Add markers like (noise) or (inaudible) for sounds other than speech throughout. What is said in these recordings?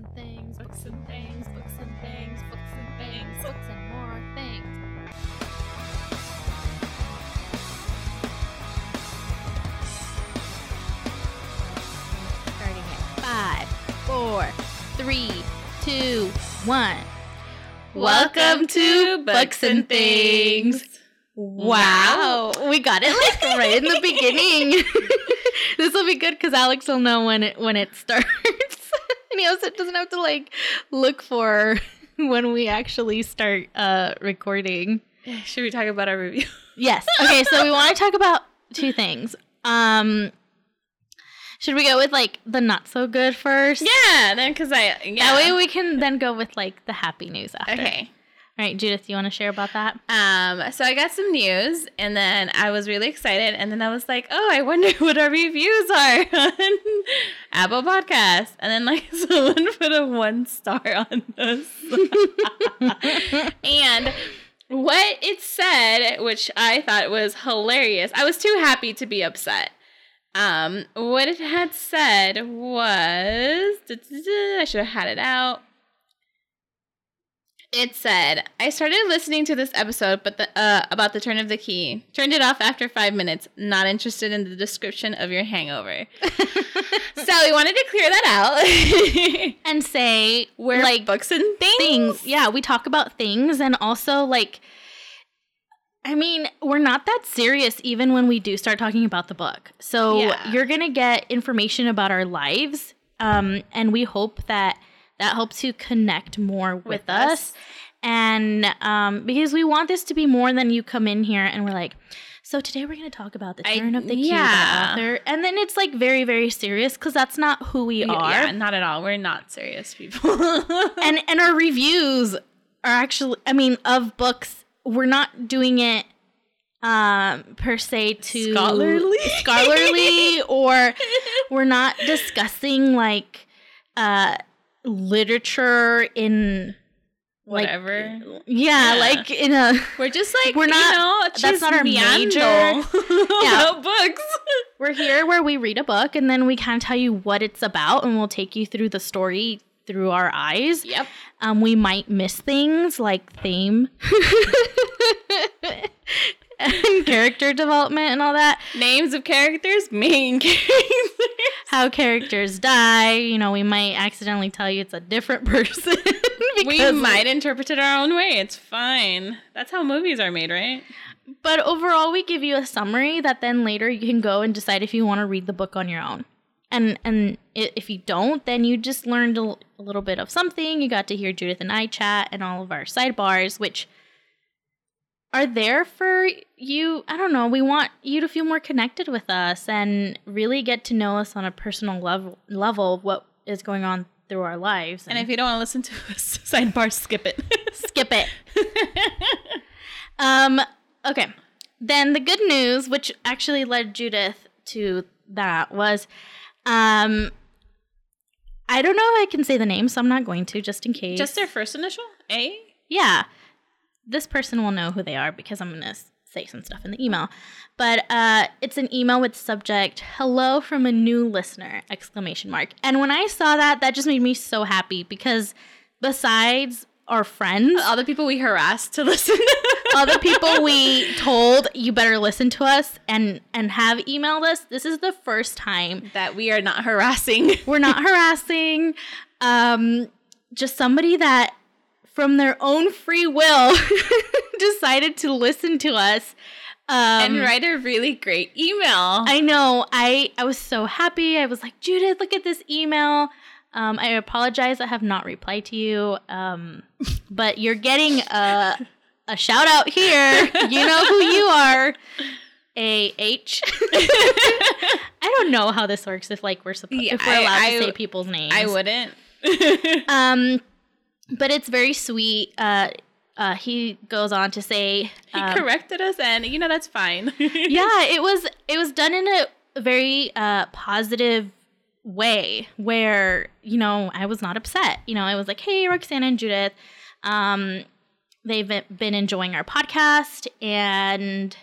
and things, books and things, books and things, books and things, books and more things. Starting at five, four, three, two, one. Welcome to Books and Things. Wow. We got it like right in the beginning. (laughs) this will be good because Alex will know when it when it starts. He also doesn't have to like look for (laughs) when we actually start uh recording. Should we talk about our review? (laughs) Yes. Okay, so we want to talk about two things. Um should we go with like the not so good first? Yeah, then because I yeah. That way we can then go with like the happy news after. okay. All right, Judith, you want to share about that? Um, so I got some news, and then I was really excited, and then I was like, "Oh, I wonder (laughs) what our reviews are (laughs) on Apple Podcasts." And then like (laughs) someone put a one star on this, and what it said, which I thought was hilarious. I was too happy to be upset. Um, what it had said was, I should have had it out. It said, "I started listening to this episode, but the uh, about the turn of the key. Turned it off after five minutes. Not interested in the description of your hangover. (laughs) so we wanted to clear that out. (laughs) and say We're like books and things. things. Yeah, we talk about things and also like I mean, we're not that serious even when we do start talking about the book. So Yeah. you're going to get information about our lives um and we hope that that helps you connect more with, With us. us. And um because we want this to be more than you come in here and we're like so today we're going to talk about the I- turn of the key yeah. author and then it's like very very serious cuz that's not who we are. yeah, not at all. We're not serious people. (laughs) and and our reviews are actually i mean of books we're not doing it um per se to Scholarly? scholarly or (laughs) we're not discussing like uh literature in like whatever. yeah, Yeah. like in a We're just like We're not- You know, that's not our major. (laughs) Yeah. about books. we're here where we read a book and then we kind of tell you what it's about and we'll take you through the story through our eyes Yep. Um, we might miss things like theme (laughs) (laughs) and character development and all that. Names of characters, main (laughs) characters. How characters die. You know, we might accidentally tell you it's a different (laughs) person. we might interpret it our own way. It's fine. That's how movies are made, right? But overall, we give you a summary that then later you can go and decide if you want to read the book on your own. And and if you don't, then you just learned a, l- a little bit of something. You got to hear Judith and I chat and all of our sidebars, which are there for you. I don't know. We want you to feel more connected with us and really get to know us on a personal level level what is going on through our lives. And if you don't want to listen to us, (laughs) sidebar, skip it. (laughs) skip it. um. Okay. Then the good news, which actually led Judith to that, was, um, I don't know if I can say the name, so I'm not going to, just in case. Just their first initial? A? yeah. This person will know who they are because I'm gonna say some stuff in the email. But uh, it's an email with subject "Hello from a new listener!" exclamation mark. And when I saw that, that just made me so happy because besides our friends, All the people we harassed to (laughs) listen. other people we told you better listen to us and and have emailed us this is the first time that we are not harassing. we're not (laughs) harassing um just somebody that from their own free will (laughs) decided to listen to us um and write a really great email. I know. I I was so happy. I was like, Judith, look at this email. Um, I apologize. I have not replied to you. Um, (laughs) but you're getting a a shout out here. You know who you are. A H. (laughs) I don't know how this works. If like we're supposed Yeah, if we're allowed I- to I- say people's names. I wouldn't. Um, but it's very sweet. Uh, uh, he goes on to say, he um, corrected us, and you know that's fine. (laughs) yeah it was it was done in a very uh positive way where you know i was not upset you know i was like hey roxanne and judith um they've been enjoying our podcast and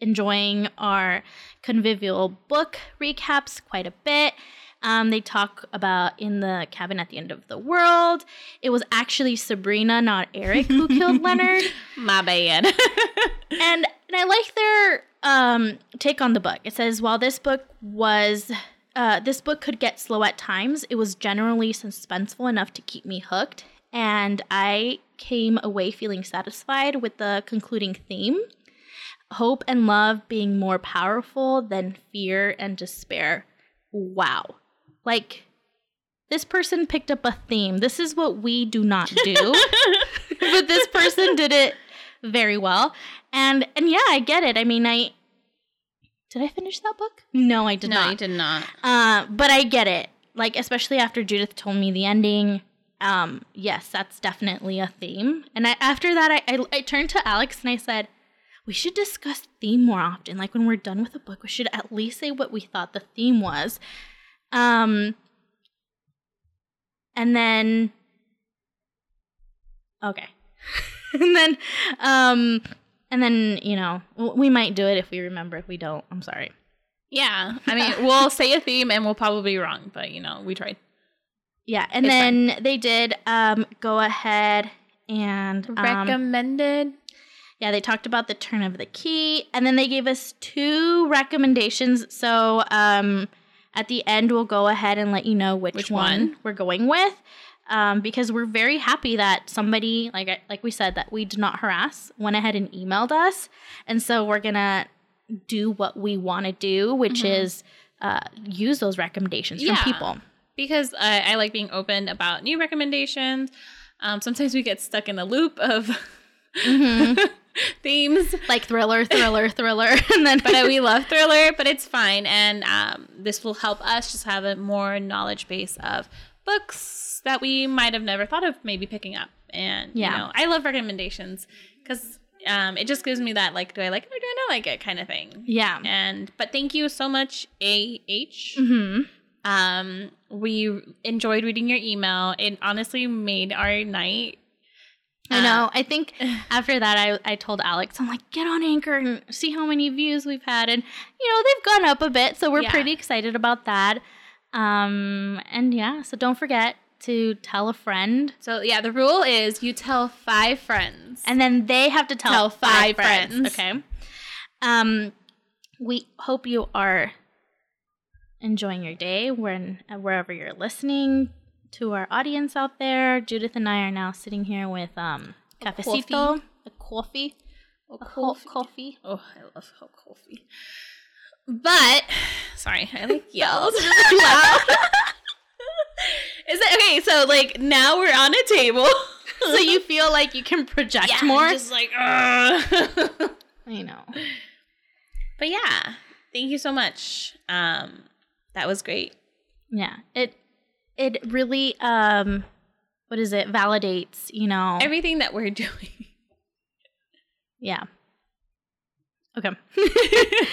enjoying our convivial book recaps quite a bit Um, they talk about in the cabin at the end of the world. It was actually Sabrina, not Eric, who killed (laughs) Leonard. My bad. (laughs) and and I like their um, take on the book. It says while this book was uh, this book could get slow at times, it was generally suspenseful enough to keep me hooked, and I came away feeling satisfied with the concluding theme. Hope and love being more powerful than fear and despair. Wow. Like, this person picked up a theme. This is what we do not do. (laughs) but this person did it very well. And and yeah, I get it. I mean, I did I finish that book? No, I did no, not. you did not. Uh, but I get it. Like especially after Judith told me the ending. Um, yes, that's definitely a theme. And I, after that, I, I I turned to Alex and I said, we should discuss theme more often. Like when we're done with a book, we should at least say what we thought the theme was. Um, and then, okay, (laughs) and then, um, and then you know we might do it if we remember. If we don't, I'm sorry. Yeah, I mean, (laughs) we'll say a theme and we'll probably be wrong, but you know, we tried. Yeah, and It's then they did um go ahead and um, Recommended. Yeah, they talked about the turn of the key, and then they gave us two recommendations. So um, at the end, we'll go ahead and let you know which, Which one, one? we're going with, um, because we're very happy that somebody, like like we said, that we did not harass, went ahead and emailed us, and so we're gonna do what we want to do, which Mhm. is uh, use those recommendations Yeah. from people. because I, I like being open about new recommendations. Um, sometimes we get stuck in the loop of (laughs) Mhm. (laughs) themes, like thriller, thriller, thriller, (laughs) and then but we love thriller. But it's fine, and um, this will help us just have a more knowledge base of books that we might have never thought of maybe picking up. And Yeah. you know, I love recommendations because um, it just gives me that like, do I like it or do I not like it kind of thing. yeah. And but thank you so much, AH. hmm Um, we enjoyed reading your email. It honestly made our night. I Uh, know. I think (laughs) after that, I, I told Alex, I'm like, get on Anchor and see how many views we've had. And, you know, they've gone up a bit. So we're Yeah. pretty excited about that. Um, and yeah, so don't forget to tell a friend. So yeah, the rule is you tell five friends. And then they have to tell, Tell five, five friends. friends. Okay. Um, we hope you are enjoying your day when, wherever you're listening. To our audience out there, Judith and I are now sitting here with um, A cafecito, coffee. a coffee. Oh, A hot coffee. Oh, I love hot coffee. But sorry, I like (laughs) yelled. (laughs) Is it okay? So like now we're on a table. (laughs) so you feel like you can project yeah, more. Just like, I know. but yeah, thank you so much. Um, that was great. Yeah. It it really um what is it? Validates, you know. Everything that we're (laughs) doing. yeah. Okay. (laughs)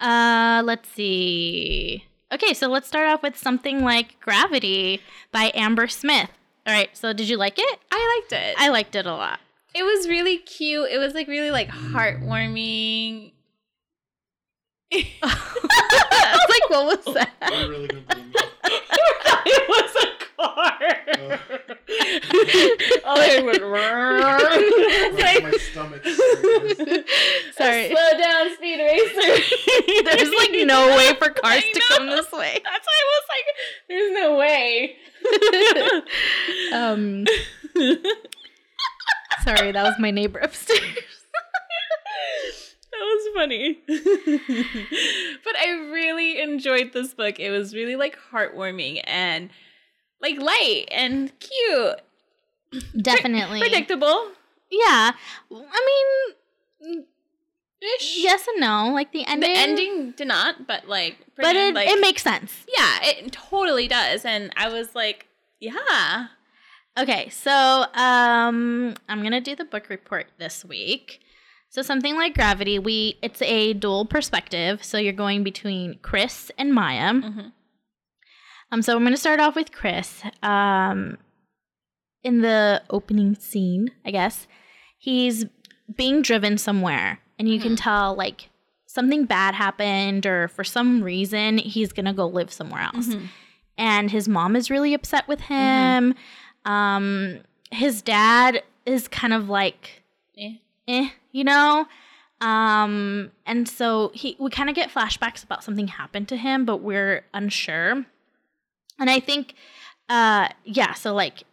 uh let's see. Okay, so let's start off with something like Gravity by Amber Smith. All right, so did you like it? I liked it. I liked it a lot. It was really cute. It was like really like heartwarming. (laughs) like what was that? I'm really gonna blame it was a car. oh, it went like, my stomach. Sorry. Sorry. slow down, speed racer. There's like no way for cars to come this way. That's why I was like, "There's no way." Um Sorry, that was my neighbor upstairs. (laughs) that was funny. But I really enjoyed this book. It was really like heartwarming and like light and cute. Definitely. Predictable. Yeah. I mean, Ish. yes and no. Like the ending. The ending did not, but like But it, like, it makes sense. yeah, it totally does. And I was like, yeah. Okay, so um I'm gonna do the book report this week. So something like Gravity, we it's a dual perspective. So you're going between Chris and Maya. Mhm. Um, so I'm gonna start off with Chris. Um, in the opening scene, I guess he's being driven somewhere, and you can tell like something bad happened, or for some reason he's gonna go live somewhere else. Mhm. and his mom is really upset with him. Um, his dad is kind of like Eh. Eh, you know? Um, and so he we kind of get flashbacks about something happened to him, but we're unsure. And I think uh yeah, so like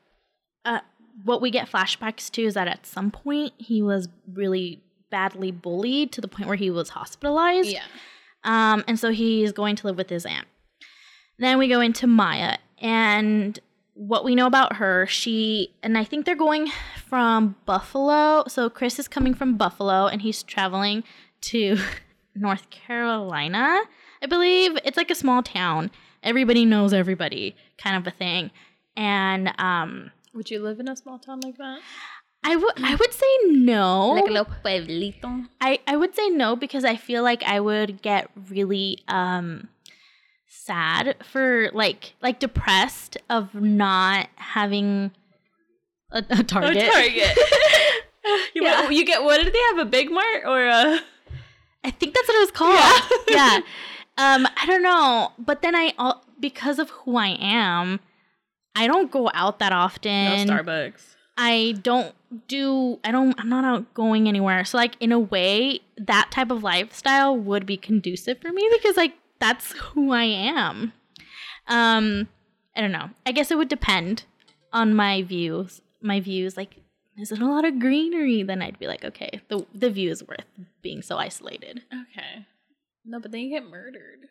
uh what we get flashbacks to is that at some point he was really badly bullied to the point where he was hospitalized. Yeah. Um, and so he's going to live with his aunt. Then we go into Maya and what we know about her, she and I think they're going from Buffalo. So Chris is coming from Buffalo and he's traveling to (laughs) North Carolina, I believe. It's like a small town. Everybody knows everybody, kind of a thing. And um Would you live in a small town like that? I would I would say no. Like a little pueblito. I, I would say no because I feel like I would get really um sad for like like depressed of not having a, a target. A target. (laughs) you, Yeah. you get what did they have a big mart or a I think that's what it was called. (laughs) Yeah. Um I don't know, but then I al- because of who I am, I don't go out that often. no Starbucks? I don't do I don't I'm not out going anywhere. So like in a way that type of lifestyle would be conducive for me because like that's who I am. Um I don't know. I guess it would depend on my views. My views like is it a lot of greenery then I'd be like okay, the the view is worth being so isolated. Okay. No, but then you get murdered.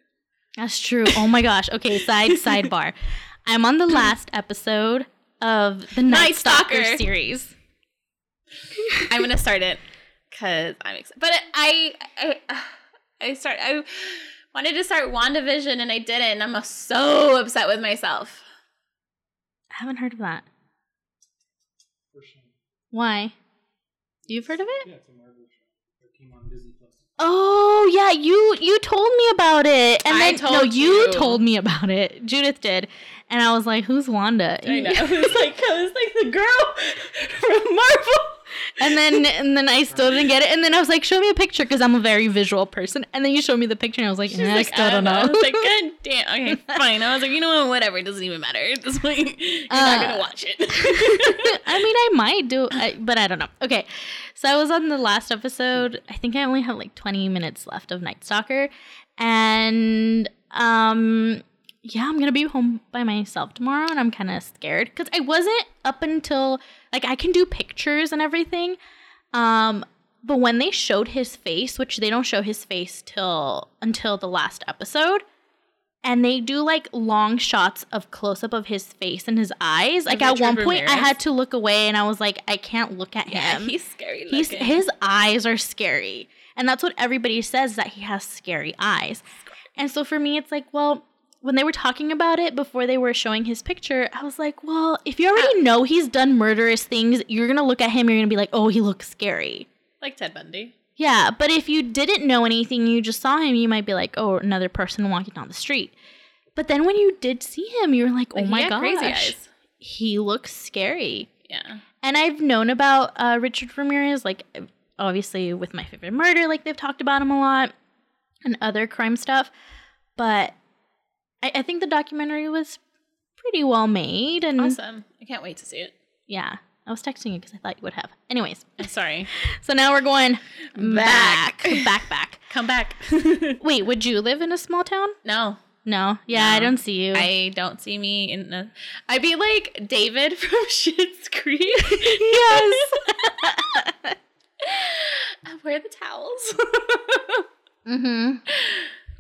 That's true. Oh my gosh. Okay, side sidebar. (laughs) I'm on the last episode of the Night, Night Stalker, Stalker. series. I'm gonna start it because I'm excited. But I, I, I start. I wanted to start Wandavision and I didn't. And I'm uh, so upset with myself. I haven't heard of that. Why? You've heard of it? Yeah, it's a Marvel show that came on Disney Plus. Oh yeah, you you told me about it, and I then no, you you. told me about it. Judith did, and I was like, "Who's Wanda?" I know. (laughs) It was like I was like the girl (laughs) from Marvel. And then and then I still didn't get it, and then I was like, "Show me a picture," because I'm a very visual person. And then you showed me the picture, and I was like, She's "Eh, "I like, still don't know." I was like, God damn. Okay, (laughs) fine. I was like, you know what? Whatever. It doesn't even matter. At this point, you're not Uh, gonna watch it. (laughs) I mean, I might do, I, (laughs) but I don't know. Okay, so I was on the last episode. I think I only have like 20 minutes left of Night Stalker, and um, yeah, I'm gonna be home by myself tomorrow, and I'm kind of scared because I wasn't up until like I can do pictures and everything, um. But when they showed his face, which they don't show his face till until the last episode, and they do like long shots of close up of his face and his eyes. Like at one point, I had to look away, and I was like, I can't look at yeah, him. he's scary. He's his eyes are scary, and that's what everybody says that he has scary eyes. And so for me, it's like, well, when they were talking about it before they were showing his picture, I was like, well, if you already know he's done murderous things, you're gonna look at him, you're gonna be like, oh, he looks scary. like Ted Bundy. Yeah, but if you didn't know anything, you just saw him, you might be like, oh, another person walking down the street. But then when you did see him, you were like, oh Like, my gosh, he looks scary. Yeah. And I've known about uh, Richard Ramirez, like obviously with my favorite murder, like they've talked about him a lot, and other crime stuff. But I, I think the documentary was pretty well made, and Awesome. I can't wait to see it. yeah, I was texting you because I thought you would have. Anyways, I'm sorry. (laughs) so now we're going Back. back, back, back. (laughs) Come back. (laughs) Wait, would you live in a small town? no. No. Yeah, I don't see you. I don't see me in a. I'd be like David from Schitt's Creek. yes. I wear the towels. mm-hmm.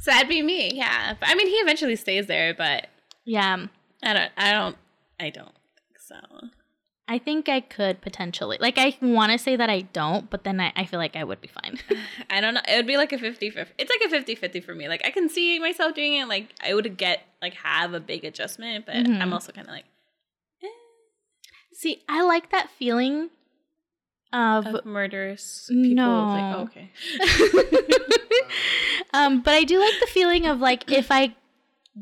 So that'd be me. Yeah. But, I mean, he eventually stays there, but Yeah. I don't. I don't. I don't think so. I think I could potentially. Like, I want to say that I don't, but then I, I feel like I would be fine. (laughs) I don't know. It would be like a 50 50. It's like a 50 50 for me. Like, I can see myself doing it. Like, I would get, like, have a big adjustment, but Mhm. I'm also kind of like, See, I like that feeling of. of murderous people. No. Like, oh, okay. (laughs) um, but I do like the feeling of like if I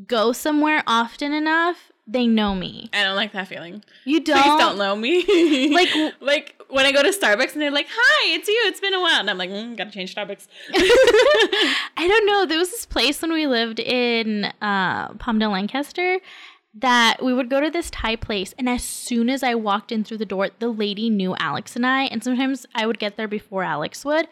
go somewhere often enough, they know me. I don't like that feeling. You (laughs) don't. Please don't know me. (laughs) Like- like when I go to Starbucks and they're like, "Hi, it's you. It's been a while," and I'm like, mm, "Gotta change Starbucks." I don't know. There was this place when we lived in uh, Palmdale, Lancaster, that we would go to this Thai place, and as soon as I walked in through the door, the lady knew Alex and I, and sometimes I would get there before Alex would.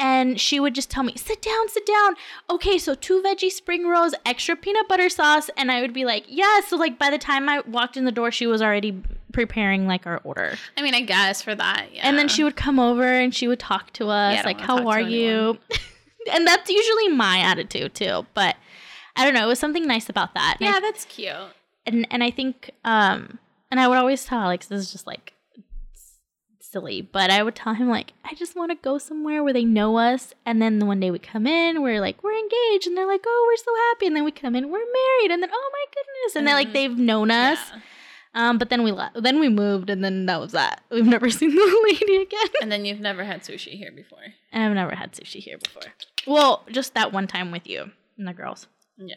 And she would just tell me, sit down, sit down. Okay, so two veggie spring rolls, extra peanut butter sauce. And I would be like, yeah. So, like, by the time I walked in the door, she was already preparing, like, our order. I mean, I guess for that, yeah. And then she would come over and she would talk to us, Yeah, like, how are you? (laughs) and that's usually my attitude, too. But I don't know. It was something nice about that. And I Yeah, that's cute. And and I think um and I would always tell Alex this is just like silly, but I would tell him like I just want to go somewhere where they know us, and then the one day we come in, we're like we're engaged, and they're like oh we're so happy, and then we come in we're married, and then oh my goodness, and they're like Mhm. they've known us, Yeah. um but then we left, then we moved, and then that was that. We've never (laughs) seen the lady again, And then you've never had sushi here before. and I've never had sushi here before. Well, just that one time with you and the girls. Yeah.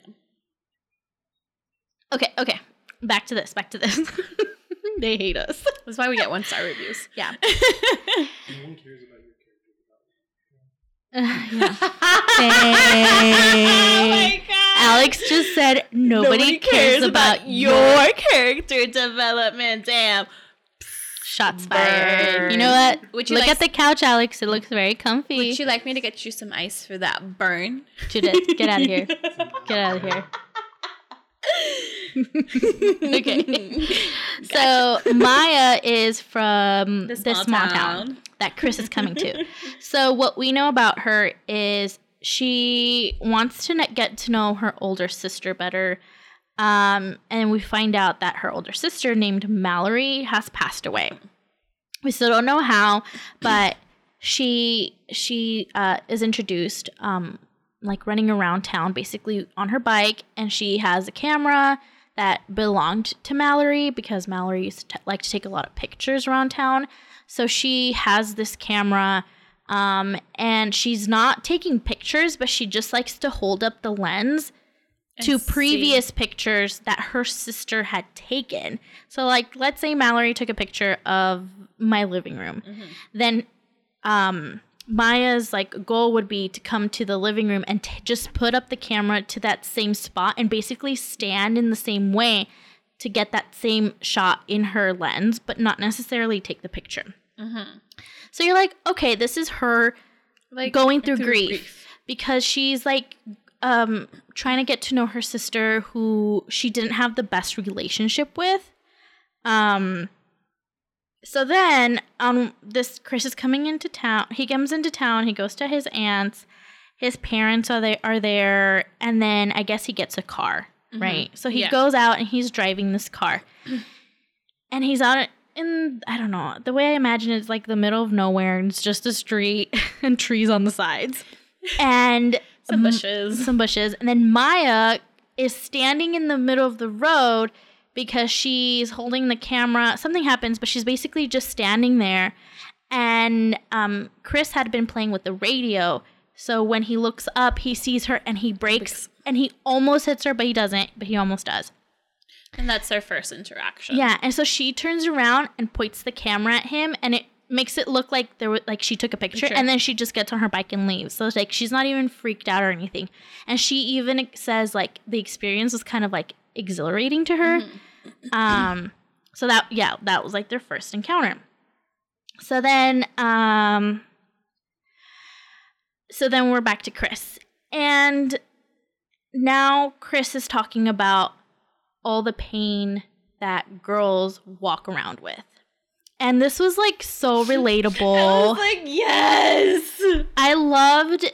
Okay, okay, back to this, back to this. (laughs) they hate us. That's why we get one star reviews. Yeah. (laughs) No one cares about your character development. (laughs) yeah. oh my god. Alex just said nobody, cares, about, your character development. Damn. shots fired. You know what? Would you Look like- at the couch, Alex. It looks very comfy. Would you like me to get you some ice for that burn? Judith, get out of here. Get out of here. (laughs) okay. (laughs) So Maya is from The this small small town. town that Chris is coming to. (laughs) so what we know about her is she wants to get to know her older sister better. Um, and we find out that her older sister, named Mallory, has passed away. We still don't know how, but she she uh, is introduced um, like running around town, basically on her bike, and she has a camera that belonged to Mallory because Mallory used to t- like to take a lot of pictures around town. So she has this camera, um, and she's not taking pictures, but she just likes to hold up the lens to previous pictures that her sister had taken. So, like, let's say Mallory took a picture of my living room. Mm-hmm. Then, um, Maya's like goal would be to come to the living room and t- just put up the camera to that same spot and basically stand in the same way to get that same shot in her lens, but not necessarily take the picture. Mm-hmm. So you're like, okay, this is her Like going through, grief, because she's like um trying to get to know her sister who she didn't have the best relationship with um so then um this chris is coming into town. He comes into town he goes to his aunt's his parents are they are there and then i guess he gets a car right? So he Yeah. goes out and he's driving this car. (clears throat) And he's out in i don't know the way i imagine it's like the middle of nowhere and it's just a street (laughs) and trees on the sides. (laughs) And Some m- bushes. some bushes. And then maya is standing in the middle of the road because she's holding the camera something happens but she's basically just standing there and um, chris had been playing with the radio so when he looks up he sees her and he brakes and he almost hits her but he doesn't but he almost does And that's their first interaction. yeah, and so she turns around and points the camera at him, and it makes it look like there was like she took a picture, Picture. and then she just gets on her bike and leaves. So it's like she's not even freaked out or anything, and she even says like the experience was kind of like exhilarating to her. Um, so that yeah, that was like their first encounter. So then, um, so then we're back to Chris, and now Chris is talking about all the pain that girls walk around with. And this was like so (laughs) I relatable. was like, yes. I loved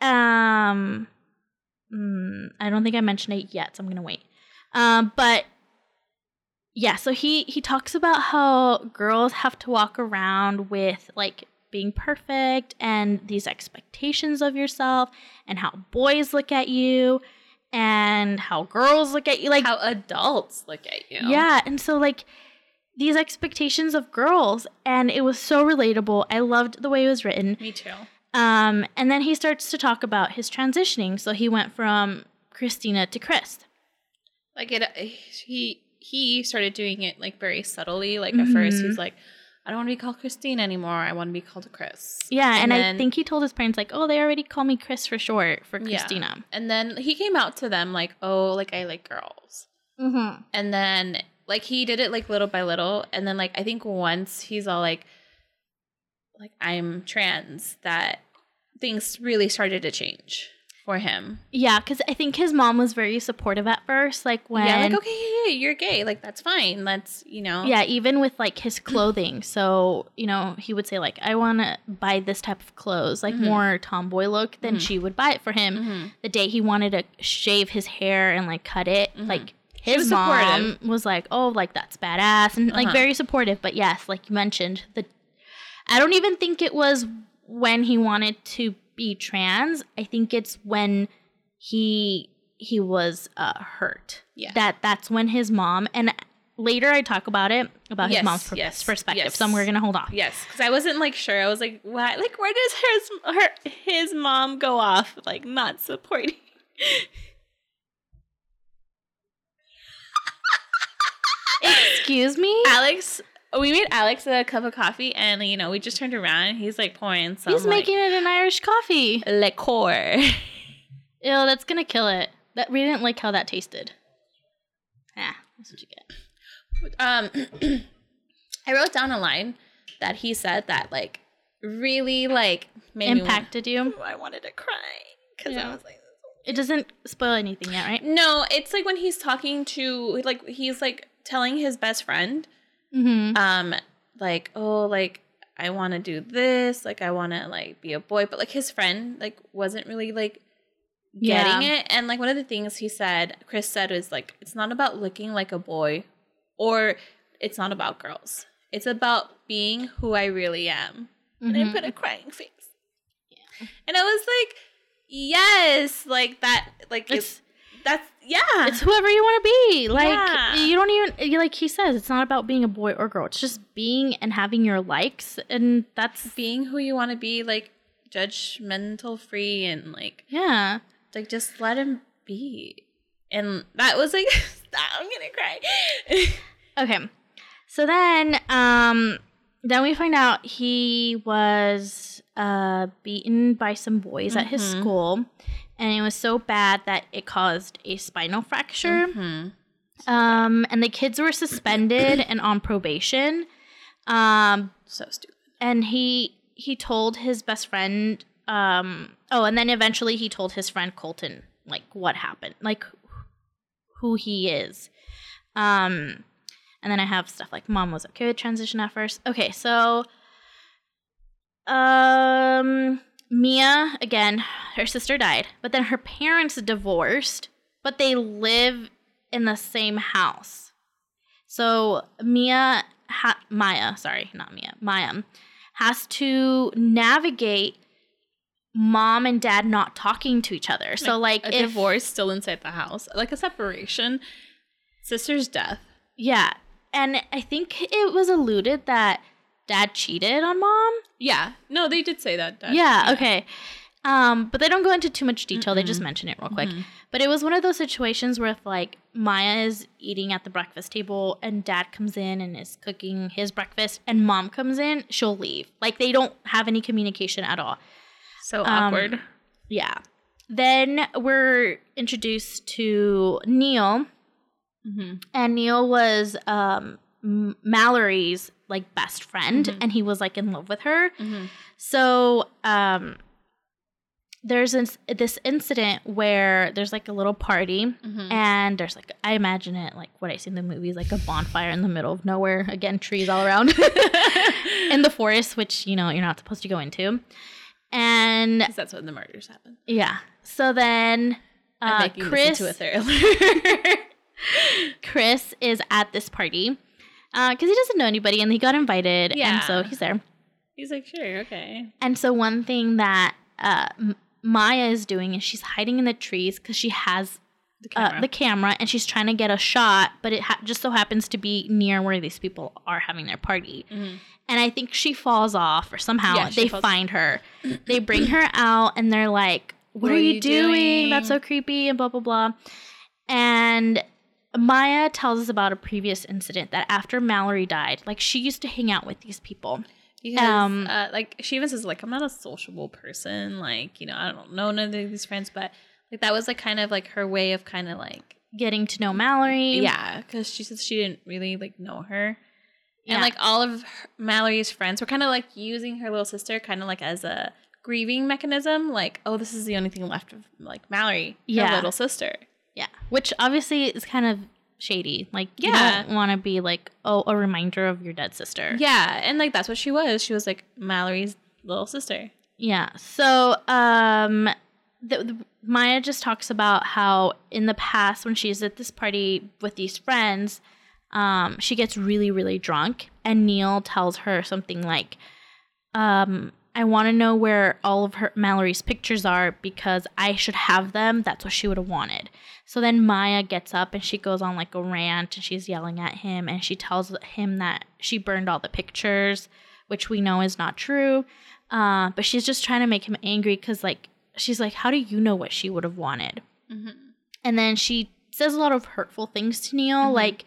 um mm, I don't think I mentioned it yet, so I'm going to wait. Um but yeah, so he he talks about how girls have to walk around with like being perfect and these expectations of yourself and how boys look at you and how girls look at you like How adults look at you. yeah, and so like these expectations of girls and it was so relatable. I loved the way it was written. Me too. Um and then he starts to talk about his transitioning. So he went from Christina to Chris. Like it, he he started doing it like very subtly. Like at first, he's like, "I don't want to be called Christine anymore. I want to be called Chris." Yeah, and, I then- think he told his parents like, "Oh, they already call me Chris for short for Yeah. Christina." And then he came out to them like, "Oh, like I like girls." Mm-hmm. and then like he did it like little by little and then like i think once he's all like like i'm trans that things really started to change for him Yeah, because I think his mom was very supportive at first. Like when, yeah like okay yeah, yeah, you're gay like that's fine that's you know Yeah, even with like his clothing. So, you know, he would say like I want to buy this type of clothes, like Mhm. more tomboy look, then Mhm. she would buy it for him. Mhm. The day he wanted to shave his hair and like cut it, Mhm. like his was mom supportive. was like, "Oh, like that's badass." And like Uh-huh. very supportive, but yes, like you mentioned, the I don't even think it was when he wanted to be trans. I think it's when he he was uh, hurt. Yeah. That that's when his mom and later I talk about it about Yes, his mom's per- yes, perspective. yes. So we're gonna hold off. yes because i wasn't like sure i was like why? like where does his her his mom go off like not supporting Excuse me. alex we made alex a cup of coffee and you know we just turned around and he's like pouring some He's making it an Irish coffee. like, liqueur (laughs) Ew, that's gonna kill it. That we didn't like how that tasted. Ah, that's what you get. um (clears throat) i wrote down a line that he said that like really like made Impacted you. me (laughs) want, I wanted to cry because Yeah. I was like It doesn't spoil anything yet, right? no it's like when he's talking to like he's like telling his best friend Mm-hmm. um like oh like I want to do this like I want to like be a boy but like his friend like wasn't really like getting Yeah. it and like one of the things he said Chris said was like it's not about looking like a boy or it's not about girls it's about being who I really am and I put a crying face. And I was like, yes, like that, like it's, It's that's yeah, it's whoever you want to be. Like Yeah. you don't even like he says. It's not about being a boy or girl. It's just being and having your likes, and that's being who you want to be, like judgmental free and like yeah. like just let him be. And that was like, (laughs) stop, I'm gonna cry. (laughs) Okay. So then, um, then we find out he was uh beaten by some boys at his Mhm. school, and it was so bad that it caused a spinal fracture. Mhm. Um, and the kids were suspended and on probation. Um, So stupid. and he he told his best friend. Um, oh, and then eventually he told his friend Colton like what happened, like who he is. Um, and then I have stuff like mom was okay with transition at first. Okay, so um Mia again, her sister died, but then her parents divorced, but they live in the same house. So Mia ha- Maya, sorry, not Mia, Maya has to navigate mom and dad not talking to each other. So like A if divorce still inside the house, like a separation, sister's death. yeah, and I think it was alluded that dad cheated on mom. Yeah, no, they did say that. that- yeah, okay. Um, but they don't go into too much detail. They just mention it real quick. Mhm. But it was one of those situations where if like Maya is eating at the breakfast table and dad comes in and is cooking his breakfast and mom comes in, she'll leave. Like they don't have any communication at all. So Um, awkward. Yeah. Then we're introduced to Neil, Mm-hmm. and Neil was um, Mallory's like best friend, Mhm. and he was like in love with her. Mm-hmm. So um, there's this, this incident where there's like a little party, Mm-hmm. and there's like I imagine it like what I see in the movies, like a bonfire in the middle of nowhere. Again, trees all around (laughs) in the forest, which you know you're not supposed to go into. And that's when the murders happen. yeah, so then uh, Chris. (laughs) (laughs) Chris is at this party because he doesn't know anybody and he got invited, and so he's there. He's like, sure, okay. And so one thing that uh, Maya is doing is she's hiding in the trees because she has The uh, camera. the camera and she's trying to get a shot, but it ha- just so happens to be near where these people are having their party. Mhm. And I think she falls off or somehow Yeah, they find her. (clears throat) they bring her out and they're like, What, are, you, doing? That's so creepy and blah, blah, blah. And Maya tells us about a previous incident that after Mallory died, like she used to hang out with these people. Because, Um, uh, like, she even says, like, I'm not a sociable person. Like, you know, I don't know none of these friends, but, like, that was, like, kind of, like, her way of kind of, like, getting to know Mallory. Yeah, because she says she didn't really like know her. Yeah. And like all of her, Mallory's friends were kind of like using her little sister kind of like as a grieving mechanism. Like, oh, this is the only thing left of like Mallory, her Yeah. little sister. Yeah. Which obviously is kind of shady. Like, you Yeah. don't want to be like, oh, a reminder of your dead sister. Yeah, and like that's what she was. She was like Mallory's little sister. Yeah. So, um, the, the, Maya just talks about how in the past, when she's at this party with these friends, um, she gets really, really drunk, and Neil tells her something like, um, "I want to know where all of her Mallory's pictures are because I should have them. That's what she would have wanted." So then Maya gets up and she goes on like a rant, and she's yelling at him, and she tells him that she burned all the pictures, which we know is not true. Uh, but she's just trying to make him angry because, like, she's like, How do you know what she would have wanted? And then she says a lot of hurtful things to Neil, like,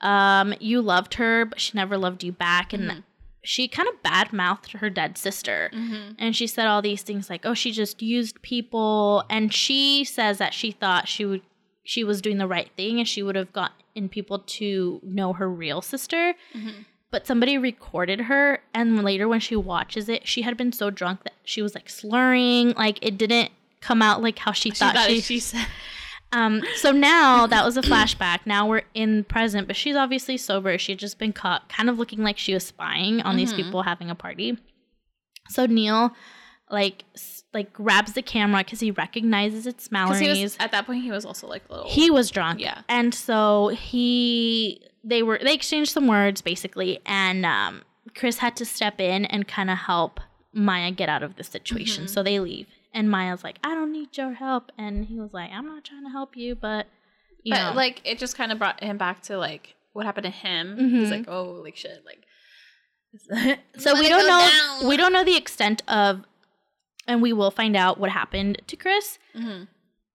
um, You loved her, but she never loved you back. And she kind of bad mouthed her dead sister. Mm-hmm. And she said all these things like, Oh, she just used people. And she says that she thought she would. She was doing the right thing and she would have gotten people to know her real sister mm-hmm. but somebody recorded her and later when she watches it she had been so drunk that she was like slurring like it didn't come out like how she, She thought thought she, she said. Um so now that was a flashback. Now we're in present but she's obviously sober. She had just been caught kind of looking like she was spying on these people having a party. So neil like s- like grabs the camera because he recognizes it's mallory's was at that point, he was also like a little. he was drunk. Yeah. and so he they were they exchanged some words basically and um chris had to step in and kind of help maya get out of the situation. Mm-hmm. so they leave and maya's like i don't need your help and he was like i'm not trying to help you but you but know like it just kind of brought him back to like what happened to him. Mhm. He's like, oh, like shit, like. (laughs) so we don't know down. we don't know the extent of and we will find out what happened to chris Mhm.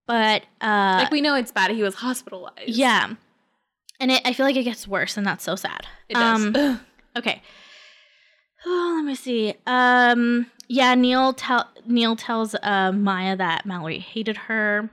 but uh like we know it's bad. He was hospitalized. yeah and it, i feel like it gets worse and that's so sad it does. Um, (laughs) Okay. Oh, let me see. Um, yeah, Neil tell Neil tells uh, Maya that Mallory hated her.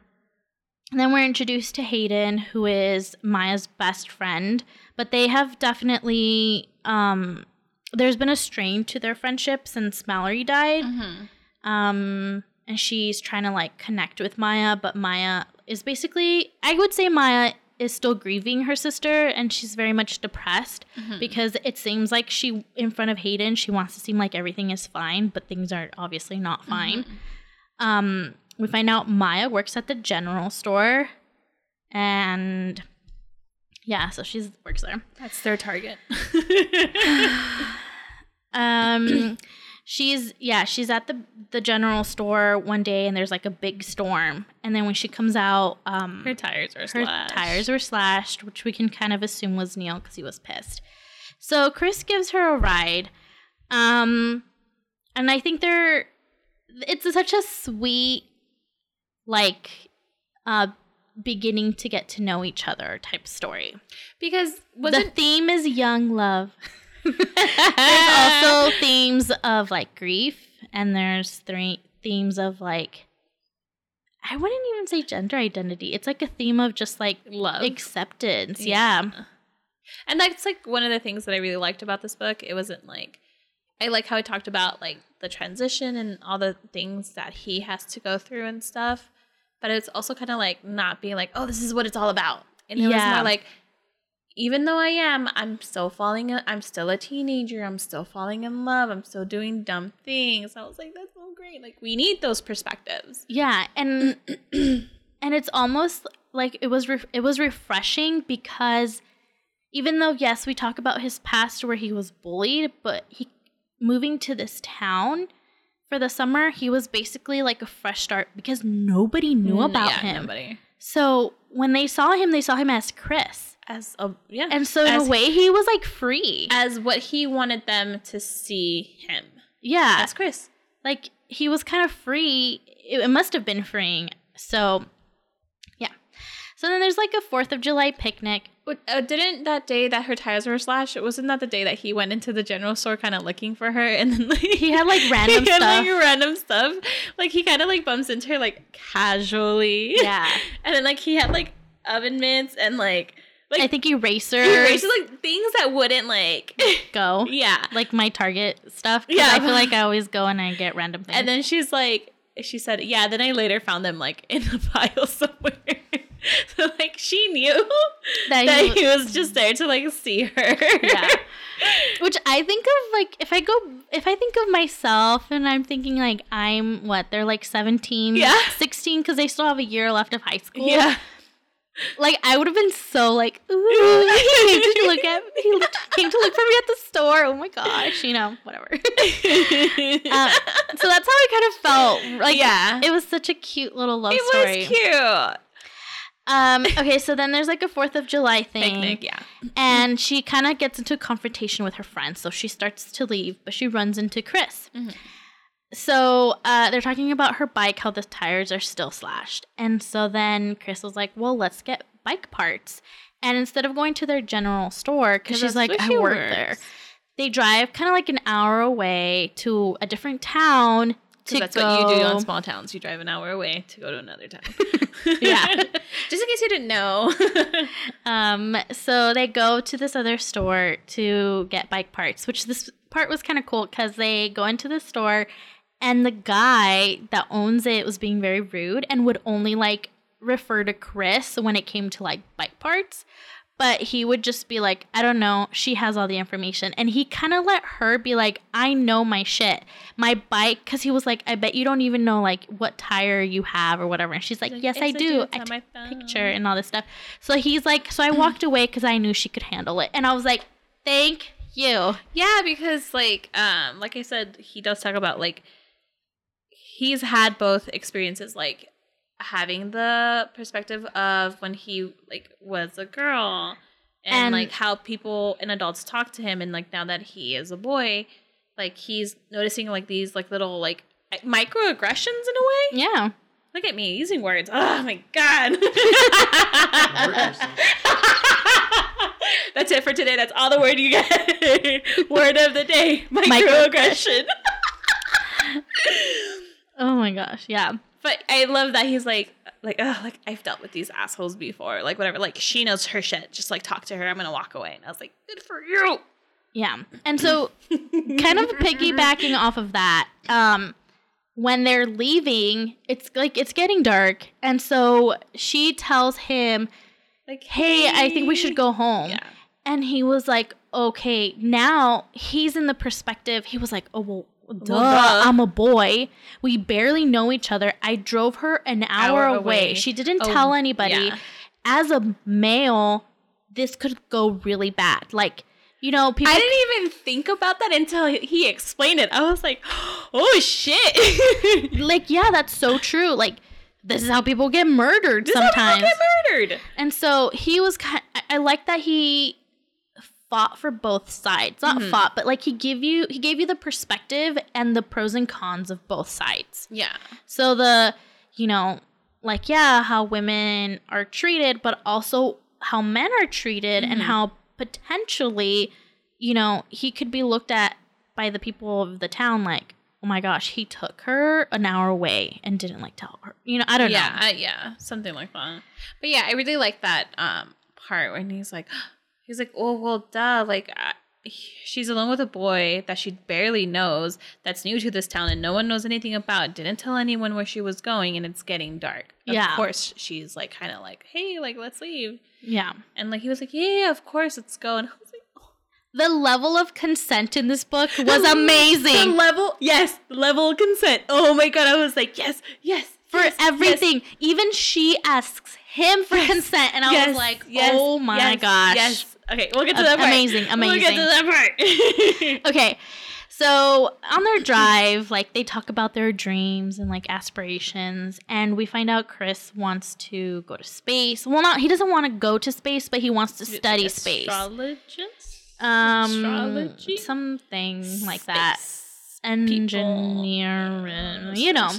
And then we're introduced to Hayden, who is Maya's best friend. But they have definitely um, there's been a strain to their friendship since Mallory died. Mhm. Um, and she's trying to like connect with Maya, but Maya is basically, I would say Maya is still grieving her sister and she's very much depressed because it seems like she, in front of Hayden, she wants to seem like everything is fine, but things are obviously not fine. Um, we find out Maya works at the general store and yeah, so she's works there. That's their target. (sighs) Um, (clears throat) she's yeah, she's at the the general store one day, and there's like a big storm. And then when she comes out, um, Her tires are her slashed. tires were slashed, which we can kind of assume was Neil because he was pissed. So Chris gives her a ride, um, and I think they're it's such a sweet like uh beginning to get to know each other type story. because was the theme is young love. (laughs) there's also (laughs) themes of like grief and there's three themes of like I wouldn't even say gender identity. It's like a theme of just like love? acceptance. Yeah. And that's like one of the things that I really liked about this book. It wasn't like I like how it talked about like the transition and all the things that he has to go through and stuff. But it's also kind of like not being like, oh, this is what it's all about. And it was more like, even though I am, I'm still falling. In, I'm still a teenager. I'm still falling in love. I'm still doing dumb things. I was like, that's so great. Like we need those perspectives. Yeah, and (clears throat) and it's almost like it was re- it was refreshing because even though yes, we talk about his past where he was bullied, but he moving to this town for the summer, he was basically like a fresh start because nobody knew about yeah, him. Nobody. So when they saw him, they saw him as Chris. As a yeah, And so in As- a way he was like free. as what he wanted them to see him yeah. as Chris. like he was kind of free. It, it must have been freeing. So yeah. So then there's like a 4th of July picnic. Uh, didn't that day that her tires were slashed? Wasn't that the day that he went into the general store, kind of looking for her, and then like He had, like, (laughs) random he had, stuff. like random stuff. Like he kind of like bumps into her like casually, Yeah. (laughs) and then like he had like oven mitts and like like I think erasers, (laughs) erasers, like things that wouldn't like (laughs) go. yeah. Like my Target stuff. Yeah. I feel like I always go and I get random things. And then she's like, she said, yeah. Then I later found them like in a (laughs) pile somewhere. so like she knew That that, he he was just there to like see her. Yeah. Which I think of like if I go if I think of myself and I'm thinking like I'm what they're like 17 Yeah. 16 cuz they still have a year left of high school. yeah. Like I would have been so like ooh (laughs) he came to look at he came to look for me at the store. Oh my gosh, you know, whatever. (laughs) Um, so that's how I kind of felt. Like yeah. it was such a cute little love It story. It was cute. Um okay, so then there's like a 4th of July (laughs) thing. Picnic, yeah. and she kind of gets into a confrontation with her friends. So she starts to leave, but she runs into Chris. Mhm. So uh, they're talking about her bike, how the tires are still slashed. And so then Chris was like, well, let's get bike parts. And instead of going to their general store, because she's like, I work there, they drive kind of like an hour away to a different town to Because that's go. what you do on small towns. You drive an hour away to go to another town. (laughs) Yeah. (laughs) Just in case you didn't know. (laughs) Um, so they go to this other store to get bike parts, which this part was kind of cool because they go into the store and the guy that owns it was being very rude and would only like refer to Chris when it came to like bike parts. But he would just be like, I don't know, she has all the information. And he kind of let her be like, I know my shit. My bike, because he was like, I bet you don't even know like what tire you have or whatever. And she's like, Yes, I do. I took my picture and all this stuff. So he's like, so I walked away because I knew she could handle it, and I was like, thank you. Yeah, because like um like I said, he does talk about like he's had both experiences like having the perspective of when he like was a girl and, And- like how people and adults talk to him and like now that he is a boy, like he's noticing like these like little like microaggressions in a way. Yeah, Look at me using words. Oh my god. (laughs) (laughs) That's it for today. That's all the word you get. (laughs) word of the day. Microaggression. Oh my gosh, yeah, but I love that he's like like oh like I've dealt with these assholes before. Like whatever. Like she knows her shit. Just like talk to her. I'm gonna walk away. And I was like, good for you. yeah. And so, kind of piggybacking off of that, um, when they're leaving, it's like it's getting dark, and so she tells him, Like "Hey, I think we should go home." Yeah. And he was like, okay, now he's in the perspective. He was like, oh, well, duh, duh. I'm a boy. We barely know each other. I drove her an hour, Hour away. away. She didn't Oh, tell anybody. yeah. As a male, this could go really bad. Like, you know, people. I didn't even think about that until he explained it. I was like, (gasps) oh shit. (laughs) like, yeah, that's so true. Like, this is how people get murdered This is how people sometimes. get murdered. And so he was kind I, I like that he fought for both sides. Not Mhm. fought, but like he give you he gave you the perspective and the pros and cons of both sides. Yeah. So the, you know, like yeah, how women are treated, but also how men are treated and Mhm. how potentially, you know, he could be looked at by the people of the town like, "Oh my gosh, he took her an hour away and didn't like tell her." You know, I don't yeah, know. I- yeah, something like that. But yeah, I really like that um part when he's like, he's like, oh well, duh, like uh, she's alone with a boy that she barely knows, that's new to this town, and no one knows anything about. Didn't tell anyone where she was going, and it's getting dark. Of Yeah. course, she's like, kind of like, hey, like let's leave, yeah. and like he was like, yeah, of course, let's go, and I was like. oh. The level of consent in this book was The amazing level, yes, level of consent. Oh my god, I was like, yes, yes, for yes, everything. Even she asks him for Yes. consent, and I Yes, was like, yes, "Oh my yes, gosh!" Yes. Okay, we'll get to that part. amazing, amazing. We'll get to that part. (laughs) Okay, so on their drive, like they talk about their dreams and like aspirations, and we find out Chris wants to go to space. Well, not he doesn't want to go to space, but he wants to study space. Astrologist? Um, astrology? something like that. Space Engineering, you know.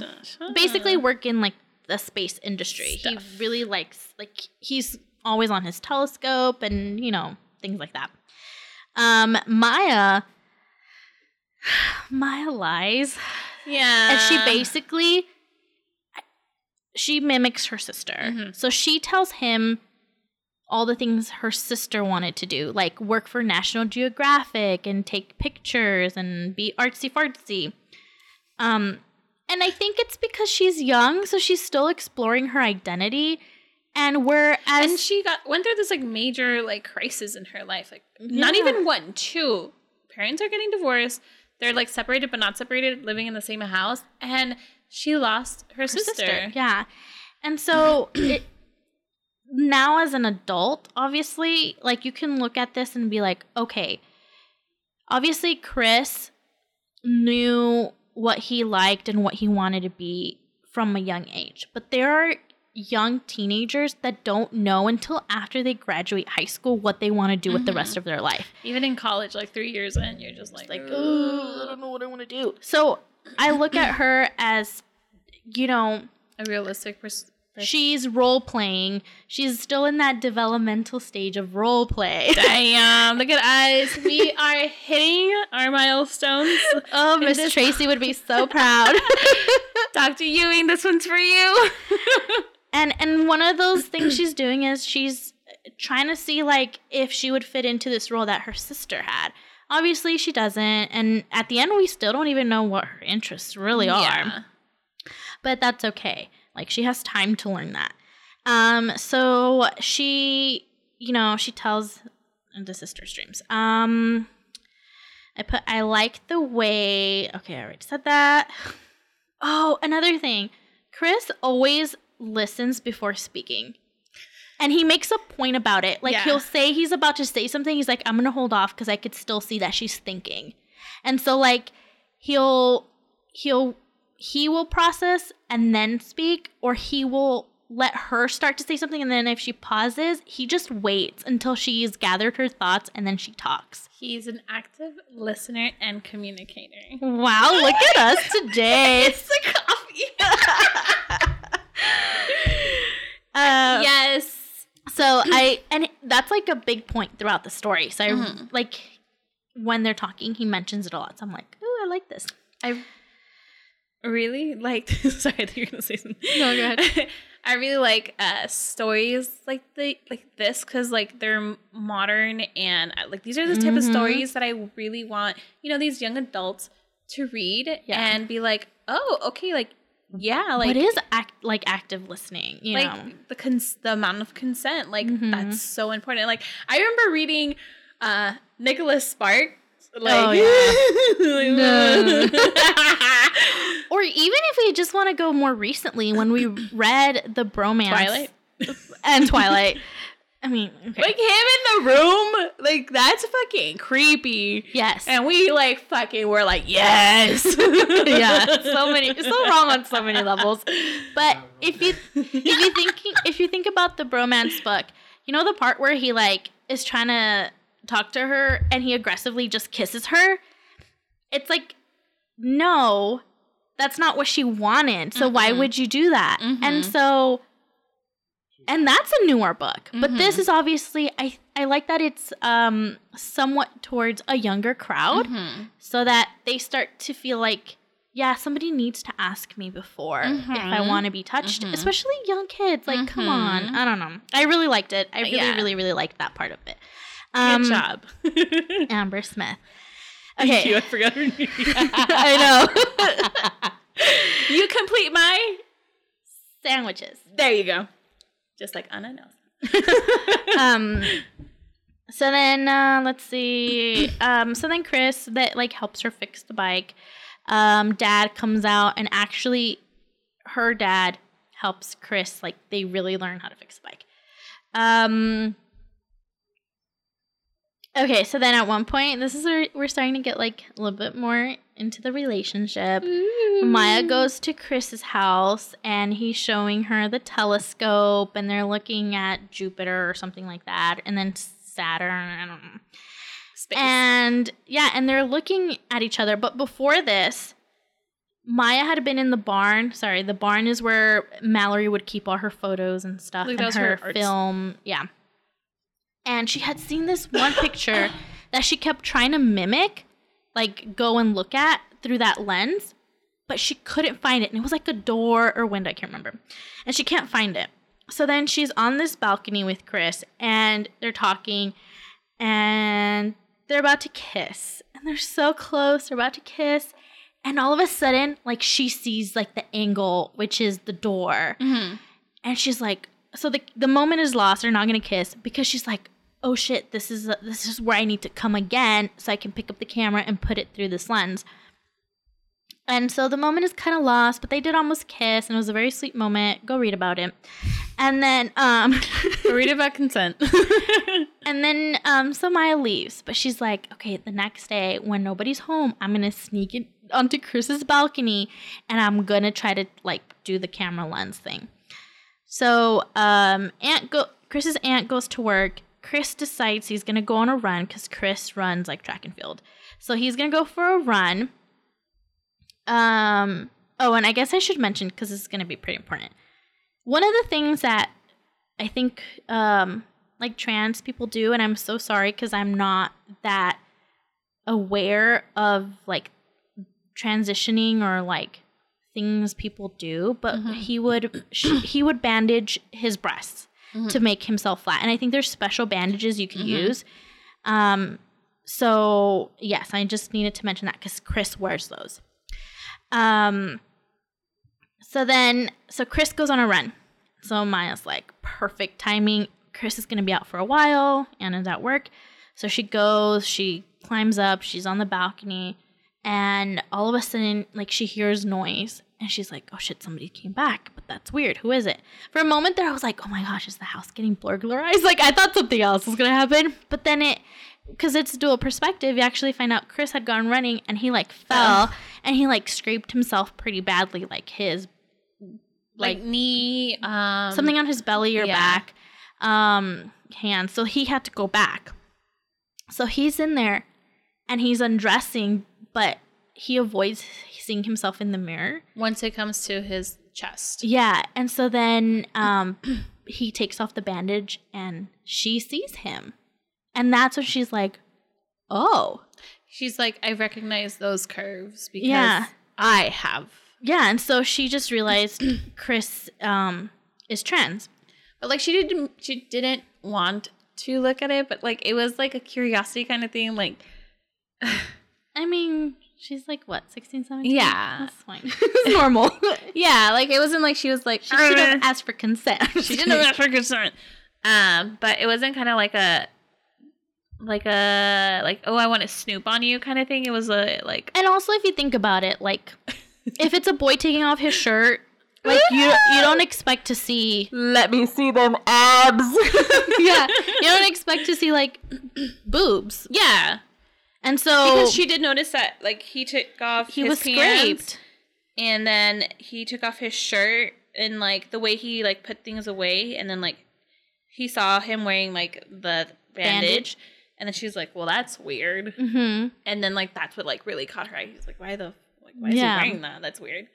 basically work in like the space industry. Stuff. He really likes like he's always on his telescope and you know things like that. Um, Maya, (sighs) Maya lies, Yeah. and she basically she mimics her sister. Mhm. So she tells him all the things her sister wanted to do, like work for National Geographic and take pictures and be artsy fartsy. Um, and I think it's because she's young, so she's still exploring her identity. And whereas and she got went through this like major like crisis in her life. Like not even one, two. Parents are getting divorced. They're like separated but not separated, living in the same house, and she lost her, her sister. Yeah. And so (clears throat) it now as an adult, obviously, like you can look at this and be like, okay, obviously Chris knew what he liked and what he wanted to be from a young age. But there are young teenagers that don't know until after they graduate high school what they want to do with the rest mm-hmm. of their life. Even in college, like three years in, you're just like, Like, oh, I don't know what I want to do. So I look at her as, you know, a realistic pers- pers- she's role playing. She's still in that developmental stage of role play. (laughs) Damn, look at us. We are hitting our milestones. (laughs) oh, Miss this- Tracy would be so (laughs) proud. Dr. Ewing, this one's for you. And and one of those things she's doing is she's trying to see like if she would fit into this role that her sister had. Obviously, she doesn't, and at the end, we still don't even know what her interests really are. Yeah. but that's okay. Like she has time to learn that. Um, so she, you know, she tells the sister dreams Um, I put I like the way. Okay, I already said that. (laughs) Oh, another thing, Chris always listens before speaking. And he makes a point about it. Like Yeah. he'll say he's about to say something. He's like, I'm gonna hold off because I could still see that she's thinking. And so like he'll he'll he will process and then speak, or he will let her start to say something, and then if she pauses, he just waits until she's gathered her thoughts and then she talks. He's an active listener and communicator. Wow, look at us today. (laughs) It's the coffee. (laughs) Uh, yes. So I and that's like a big point throughout the story. So I Mhm. like when they're talking, he mentions it a lot. So I'm like, oh, I like this. I really liked. (laughs) Sorry, I thought you were gonna say something. No, go ahead. (laughs) I really like uh, stories like the like this because like they're modern and uh, like these are the type of Mhm. stories that I really want you know these young adults to read Yeah. and be like, oh, okay, like yeah, like what is act like active listening? You like know, the cons- the amount of consent like Mhm. that's so important like i remember reading uh nicholas sparks like Oh, yeah. (laughs) or even if we just want to go more recently, when we (coughs) read the bromance Twilight? and Twilight. (laughs) I mean, okay. like him in the room like that's fucking creepy yes, and we like fucking were like yes (laughs) yeah, so many, it's so wrong on so many levels. But if you if you think if you think about the bromance book, you know the part where he like is trying to talk to her and he aggressively just kisses her. It's like, no, that's not what she wanted. So why Mhm. would you do that? And Mhm. so, and that's a newer book. But this Mhm. is obviously I I like that it's um somewhat towards a younger crowd Mhm. so that they start to feel like yeah somebody needs to ask me before if i Mhm. want to be touched Mhm. especially young kids like come on i don't know i really liked it i really Yeah. really really liked that part of it good job (laughs) amber smith Thank you, okay I forgot her name. (laughs) i know (laughs) you complete my. sandwiches There you go. Just like Anna knows. (laughs) um so then uh let's see. Um so then chris that like helps her fix the bike. Um dad comes out and actually her dad helps chris like they really learn how to fix the bike. Um okay so then at one point this is where we're starting to get like a little bit more into the relationship Maya goes to Chris's house and he's showing her the telescope and they're looking at Jupiter or something like that and then Saturn, I don't know. Space. And yeah, and they're looking at each other. But before this, Maya had been in the barn. Sorry, the barn is where Mallory would keep all her photos and stuff Like, and her, her film. Yeah. And she had seen this one picture (coughs) that she kept trying to mimic, like go and look at through that lens, but she couldn't find it. And it was like a door or window, I can't remember. And she can't find it. so then she's on this balcony with Chris and they're talking and they're about to kiss. And they're so close, they're about to kiss. And all of a sudden, like she sees like the angle, which is the door. Mm-hmm. And she's like, so the the moment is lost. They're not gonna kiss because she's like, oh shit, this is this is where I need to come again, so I can pick up the camera and put it through this lens. And so the moment is kind of lost, but they did almost kiss, and it was a very sweet moment. Go read about it. And then, um, (laughs) Read about consent. (laughs) and then, um, so Maya leaves, but she's like, okay, the next day when nobody's home, I'm gonna sneak it onto Chris's balcony, and I'm gonna try to like do the camera lens thing. So, um, aunt go Chris's aunt goes to work. Chris decides he's gonna go on a run because Chris runs like track and field. So he's gonna go for a run. Um. Oh, and I guess I should mention because this is gonna be pretty important. One of the things that I think um like trans people do, and I'm so sorry because I'm not that aware of like transitioning or like things people do, but Mhm. he would he would bandage his breasts Mhm. to make himself flat, and I think there's special bandages you can Mhm. use. Um, so yes, I just needed to mention that because Chris wears those. Um, so then, so Chris goes on a run. So Maya's like, perfect timing. Chris is gonna be out for a while. Anna's at work. So she goes, she climbs up, she's on the balcony, and all of a sudden, like she hears noise. And she's like, oh shit, somebody came back, but that's weird. Who is it? For a moment there, I was like, oh my gosh, is the house getting burglarized? (laughs) Like, I thought something else was gonna happen. But then it, because it's dual perspective, you actually find out Chris had gone running and he like fell and he like scraped himself pretty badly, like his like, like knee, um, something on his belly or yeah. back, um, hand. So he had to go back. So he's in there and he's undressing, but he avoids seeing himself in the mirror. once it comes to his chest. Yeah. And so then um, (clears throat) he takes off the bandage and she sees him. And that's when she's like, oh. She's like, I recognize those curves because Yeah. I have. Yeah. And so she just realized (clears throat) Chris um, is trans. But like she didn't she didn't want to look at it, but like it was like a curiosity kind of thing. Like (sighs) I mean, she's like, what, 16, 17? Yeah. That's fine. (laughs) it's normal. (laughs) yeah, like it wasn't like she was like She should have "Uh." asked for consent. (laughs) she didn't ask for consent. Um, but it wasn't kind of like a like a like oh I want to snoop on you kind of thing. It was a like And also, if you think about it, like, if it's a boy taking off his shirt, like you you don't expect to see. let me see them abs. Yeah, you don't expect to see like (clears throat) boobs. yeah, And so because she did notice that like he took off he his was pants, scraped. and then he took off his shirt and like the way he like put things away and then like he saw him wearing like the bandage, Bandage. and then she's like well that's weird hmm and then like that's what like really caught her eye he's like why the like why is Yeah. he wearing that that's weird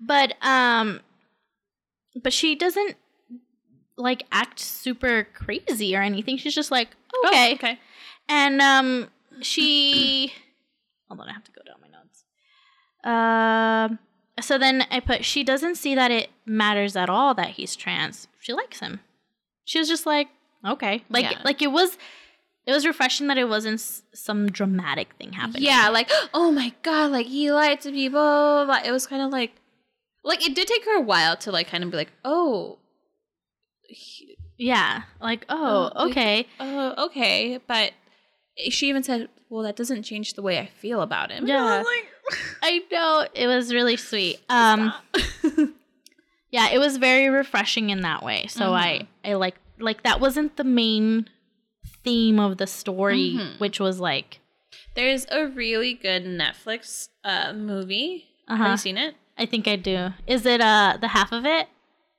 But um, but she doesn't like act super crazy or anything. She's just like okay, Oh, okay and um, she. hold on, I have to go down my notes. Um. so then I put she doesn't see that it matters at all that he's trans. She likes him. She was just like okay, like Yeah. like it was. It was refreshing that it wasn't s- some dramatic thing happening. yeah like oh my god like he lied to people but it was kind of like like it did take her a while to like kind of be like oh he- yeah, like oh, Oh, okay. oh okay but she even said well that doesn't change the way i feel about him And I Yeah. like, (laughs) I know it was really sweet. Um, (laughs) yeah, it was very refreshing in that way. So I, I like, like that wasn't the main theme of the story, Mhm. which was like, There's a really good Netflix uh, movie. Have Uh-huh. you seen it? I think I do. Is it uh the half of it,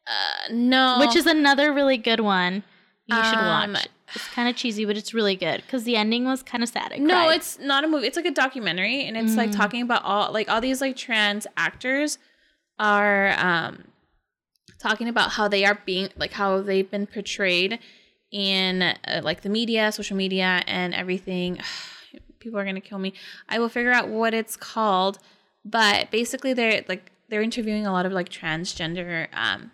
Uh, no. which is another really good one you should Um, watch. It's kind of cheesy, but it's really good because the ending was kind of sad. I no, cried. it's not a movie. It's like a documentary, and it's like Mm. talking about all like all these like trans actors are um talking about how they are being like how they've been portrayed in uh, like the media, social media, and everything. (sighs) People are gonna kill me. I will figure out what it's called, but basically they're like they're interviewing a lot of like transgender um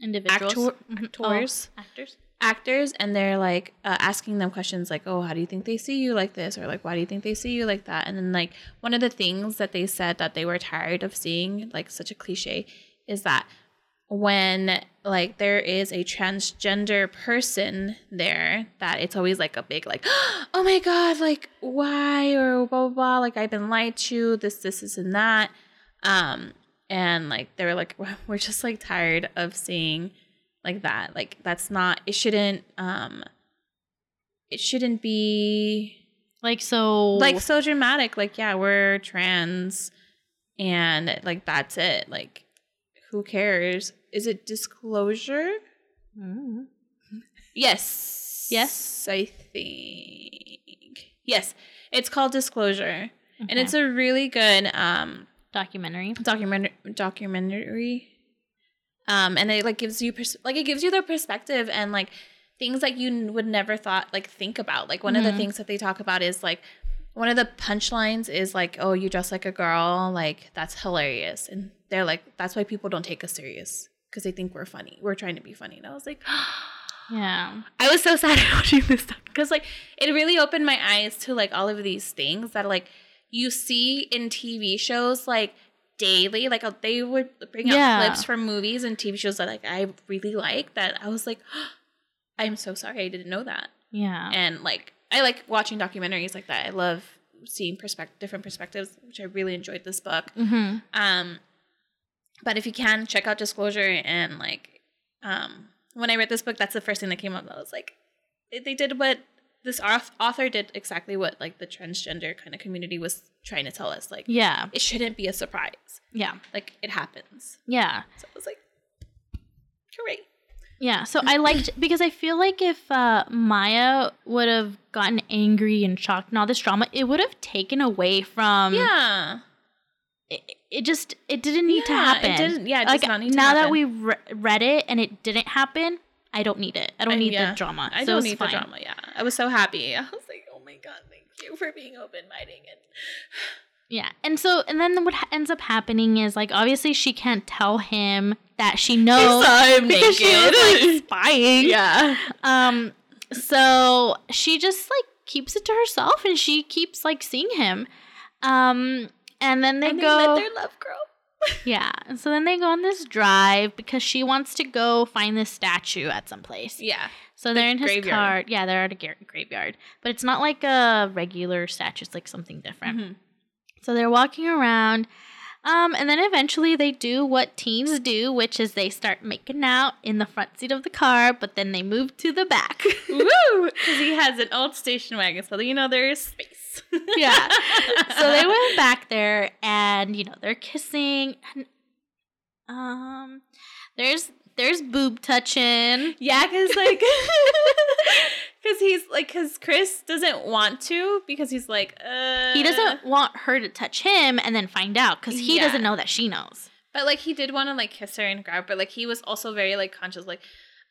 Individuals. actor- Mhm. actors. Oh, actors. Actors and they're like uh, asking them questions like oh how do you think they see you like this? or like why do you think they see you like that? And then like one of the things that they said that they were tired of seeing like such a cliche is that when like there is a transgender person there that it's always like a big like (gasps) oh my god like why? or blah blah blah like i've been lied to this this this and that. Um and like they were like (laughs) we're just like tired of seeing like that. Like that's not it shouldn't um it shouldn't be Like so. like so dramatic. Like yeah we're trans and like that's it. Like who cares? Is it disclosure? Mm. yes. Yes? i think. Yes. It's called disclosure. And it's a really good um documentary. documentary documentary um and it like gives you pers- like it gives you their perspective and like things that you would never thought like think about like one of the Mhm. things that they talk about is like one of the punchlines is like oh you dress like a girl like that's hilarious and they're like that's why people don't take us serious because they think we're funny we're trying to be funny and i was like (gasps) Yeah. I was so sad watching this stuff because like it really opened my eyes to like all of these things that like you see in TV shows like daily. Like they would bring out clips from movies and TV shows that like I really like. That I was like, (gasps) I'm so sorry I didn't know that. Yeah. And like I like watching documentaries like that. I love seeing perspective different perspectives, which I really enjoyed this book. mm-hmm. Um, but if you can check out Disclosure and like, um, when I read this book, that's the first thing that came up. I was like, they did what this author did exactly what like the transgender kind of community was trying to tell us. Like, Yeah. it shouldn't be a surprise. Yeah. Like it happens. Yeah. So I was like, great Yeah. So I liked (laughs) because I feel like if uh, Maya would have gotten angry and shocked and all this drama, it would have taken away from. yeah, It, it just it didn't need to happen. It didn't. Yeah, it like does not need to now that we re- read it and it didn't happen, I don't need it. I don't I- need yeah. the drama. I So don't need fine. the drama. Yeah, I was so happy. (laughs) I was like, oh my god, thank you for being open minded and. (sighs) Yeah. And so, and then what ha- ends up happening is like, obviously, she can't tell him that she knows him because she was like (laughs) spying. yeah. Um, so she just like keeps it to herself and she keeps like seeing him. Um, and then they and go, they let their love grow. Yeah. And so then they go on this drive because she wants to go find this statue at some place. Yeah. So they're in his graveyard. car. Yeah, they're at a gar- graveyard, but it's not like a regular statue. It's like something different. Mm-hmm. So they're walking around. Um, and then eventually they do what teens do, which is they start making out in the front seat of the car, but then they move to the back. (laughs) Woo! Because he has an old station wagon, so you know there's space. (laughs) yeah. So they went back there and you know, they're kissing and um there's there's boob touching. Yeah, because like, (laughs) because he's like, because Chris doesn't want to because he's like, uh, He doesn't want her to touch him and then find out because he Yeah. doesn't know that she knows. But like, he did want to like kiss her and grab, her, but like, he was also very like conscious, like,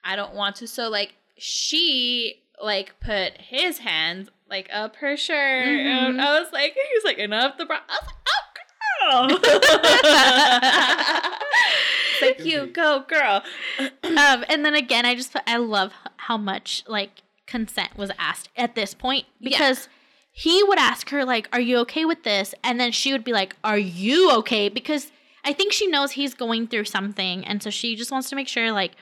I don't want to. So like, she like put his hands like up her shirt. And Mhm. I was like, he was like, and up the bra. I was like, oh, girl. (laughs) Thank you, go girl. (clears throat) um, and then again, I just I love how much like consent was asked at this point Yeah. because he would ask her like, "Are you okay with this?" and then she would be like, "Are you okay?" Because I think she knows he's going through something, and so she just wants to make sure like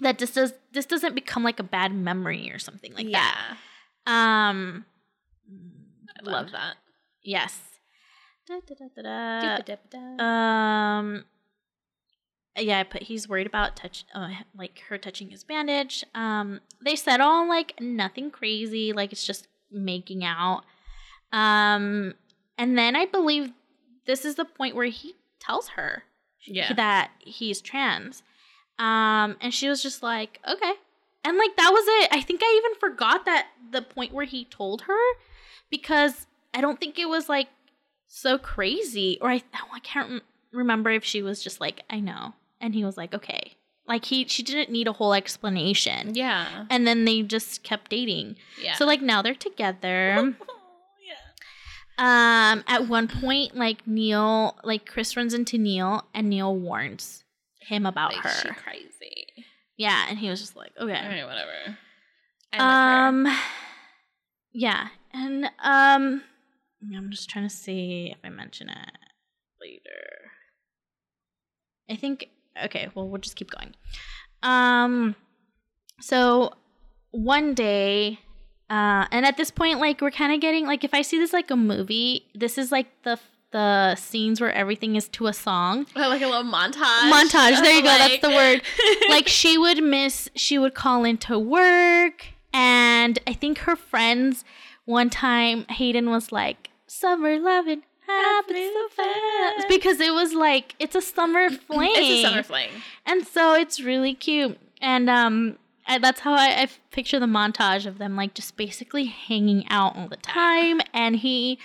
that this does this doesn't become like a bad memory or something like that. Um, I love that. yes. Da, da, da, da, da. Um. Yeah, I put he's worried about touch, uh, like her touching his bandage. Um, they said all like nothing crazy, like it's just making out. Um, and then I believe this is the point where he tells her yeah. that he's trans. Um, and she was just like, okay. And like that was it. I think I even forgot that the point where he told her because I don't think it was like so crazy or I oh, I can't rem- remember if she was just like, I know. And he was like, okay. Like he she didn't need a whole explanation. Yeah. And then they just kept dating. Yeah. So like now they're together. (laughs) yeah. Um, at one point, like Neil, like Chris runs into Neil, and Neil warns him about Like, she crazy. Yeah, and he was just like, okay. All right, whatever. I'm her. Um yeah, and um I'm just trying to see if I mention it later. I think okay, well we'll just keep going. Um so one day uh and at this point like we're kind of getting like if I see this like a movie, this is like the the scenes where everything is to a song. Oh, (laughs) like a little montage. Montage, there you go, that's the word. (laughs) like she would miss she would call into work and i think her friends one time hayden was like summer loving happens so fast because it was like it's a summer fling (clears throat) It's a summer fling. and so it's really cute and um I, that's how I, I picture the montage of them like just basically hanging out all the time and he